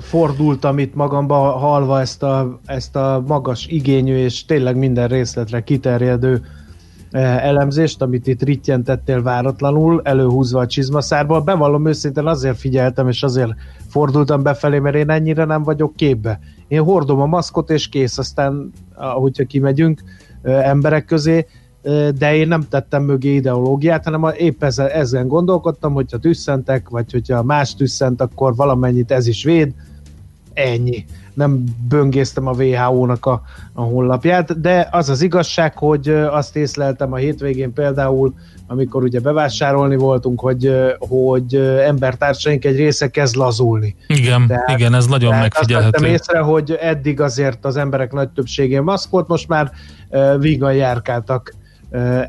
fordultam itt magamba, halva ezt a, ezt a magas igényű és tényleg minden részletre kiterjedő elemzést, amit itt rittyentettél váratlanul, előhúzva a csizmaszárból. Bevallom őszintén azért figyeltem, és azért fordultam befelé, mert én ennyire nem vagyok képbe. Én hordom a maszkot, és kész, aztán, ahogyha kimegyünk emberek közé, de én nem tettem mögé ideológiát, hanem épp ezen, ezen gondolkodtam, hogyha tüsszentek, vagy hogyha más tüsszent, akkor valamennyit ez is véd, ennyi. Nem böngésztem a WHO-nak a, a honlapját, de az az igazság, hogy azt észleltem a hétvégén például, amikor ugye bevásárolni voltunk, hogy, hogy embertársaink egy része kezd lazulni.
Igen, tehát, igen, ez nagyon
tehát
megfigyelhető.
Azt észre, hogy eddig azért az emberek nagy többségén maszkolt, most már vígan járkáltak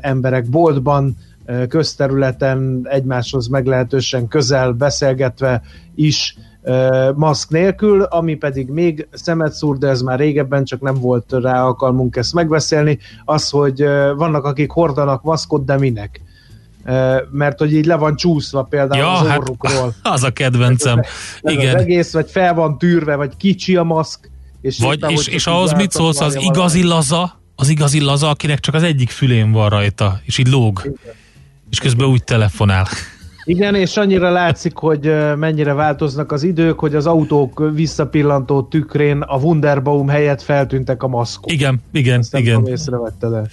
emberek boltban, közterületen egymáshoz meglehetősen közel beszélgetve is maszk nélkül, ami pedig még szemet szúr, de ez már régebben, csak nem volt rá alkalmunk ezt megbeszélni, az, hogy vannak, akik hordanak maszkot, de minek? mert hogy így le van csúszva például
ja,
az
hát
orrukról.
Az a kedvencem.
Ez
Igen.
Az egész, vagy fel van tűrve, vagy kicsi a maszk. És
Vagy,
éppen,
és, és ahhoz mit szólsz, az igazi laza, az igazi laza, akinek csak az egyik fülén van rajta, és így lóg. És közben úgy telefonál.
Igen, és annyira látszik, hogy mennyire változnak az idők, hogy az autók visszapillantó tükrén a Wunderbaum helyett feltűntek a maszkok.
Igen, igen,
Ezt nem
igen.
tudom, észrevetted el.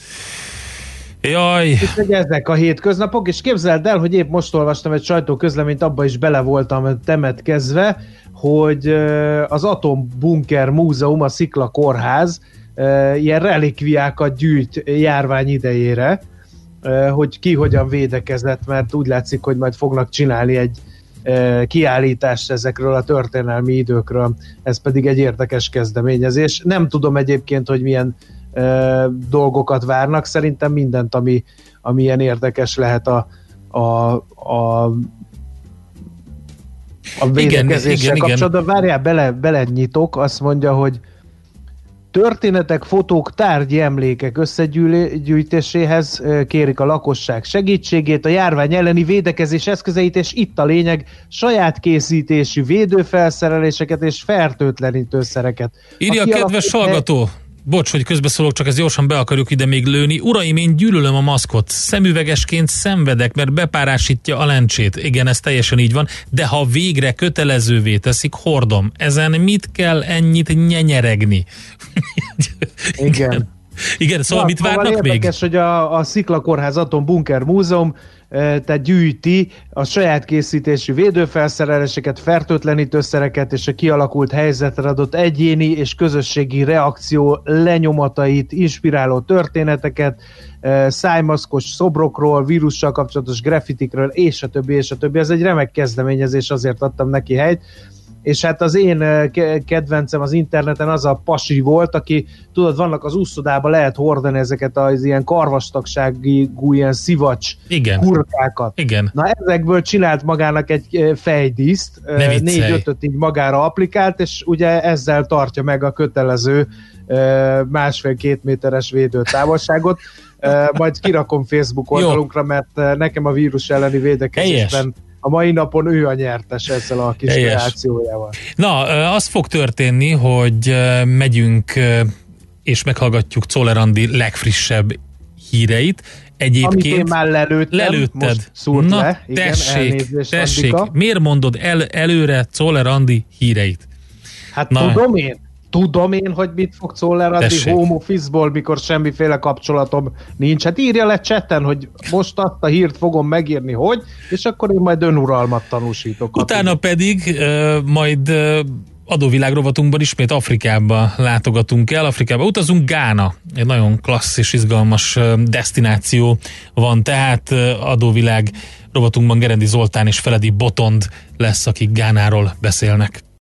Jaj,
Úgyhogy ezek a hétköznapok, és képzeld el, hogy épp most olvastam egy sajtóközleményt, abba is bele voltam temetkezve, hogy az Atombunker Múzeum, a Szikla Kórház ilyen relikviákat gyűjt járvány idejére, hogy ki hogyan védekezett, mert úgy látszik, hogy majd fognak csinálni egy kiállítást ezekről a történelmi időkről. Ez pedig egy érdekes kezdeményezés. Nem tudom egyébként, hogy milyen dolgokat várnak. Szerintem mindent, ami, ami ilyen érdekes lehet a, a, a a védekezéssel
igen, igen.
kapcsolatban. Várjál, bele, bele nyitok, azt mondja, hogy Történetek, fotók, tárgyi emlékek összegyűjtéséhez kérik a lakosság segítségét, a járvány elleni védekezés eszközeit, és itt a lényeg, saját készítésű védőfelszereléseket és fertőtlenítőszereket.
írja a
kialakít-
kedves hallgató. Bocs, hogy közbeszólok, csak ezt gyorsan be akarjuk ide még lőni. Uraim, én gyűlölöm a maszkot. Szemüvegesként szenvedek, mert bepárásítja a lencsét. Igen, ez teljesen így van. De ha végre kötelezővé teszik, hordom. Ezen mit kell ennyit nyenyeregni?
Igen.
Igen, szóval mit
szóval
várnak még?
érdekes, hogy a, a Sziklakórház Atom Bunker Múzeum tehát gyűjti a saját készítésű védőfelszereléseket, fertőtlenítőszereket és a kialakult helyzetre adott egyéni és közösségi reakció lenyomatait, inspiráló történeteket, szájmaszkos szobrokról, vírussal kapcsolatos graffitikről, és a többi, és a többi. Ez egy remek kezdeményezés, azért adtam neki helyt és hát az én eh, ke- kedvencem az interneten az a pasi volt, aki, tudod, vannak az úszodába lehet hordani ezeket az ilyen karvastagságú, ilyen szivacs
Igen.
kurkákat.
Igen.
Na ezekből csinált magának egy eh, fejdíszt,
viccelj.
négy-ötöt így magára applikált, és ugye ezzel tartja meg a kötelező eh, másfél-két méteres védőtávolságot. Eh, Majd kirakom Facebook oldalunkra, mert eh, nekem a vírus elleni védekezésben a mai napon ő a nyertes ezzel a kis kreációjával.
Na, az fog történni, hogy megyünk és meghallgatjuk Czoller Andi legfrissebb híreit.
Amit én
Egyébként
már lelőttem,
lelőtted.
most szúrt
Na,
le. Igen,
tessék, tessék.
Andika.
Miért mondod el, előre Czoller Andi híreit?
Hát
Na.
tudom én, tudom én, hogy mit fog Czoller adni home office-ból, mikor semmiféle kapcsolatom nincs. Hát írja le chatten, hogy most azt a hírt fogom megírni, hogy, és akkor én majd önuralmat tanúsítok.
Utána pedig uh, majd uh, adóvilág rovatunkban ismét Afrikába látogatunk el. Afrikába utazunk, Gána. Egy nagyon klassz és izgalmas destináció van, tehát adóvilág rovatunkban Gerendi Zoltán és Feledi Botond lesz, akik Gánáról beszélnek.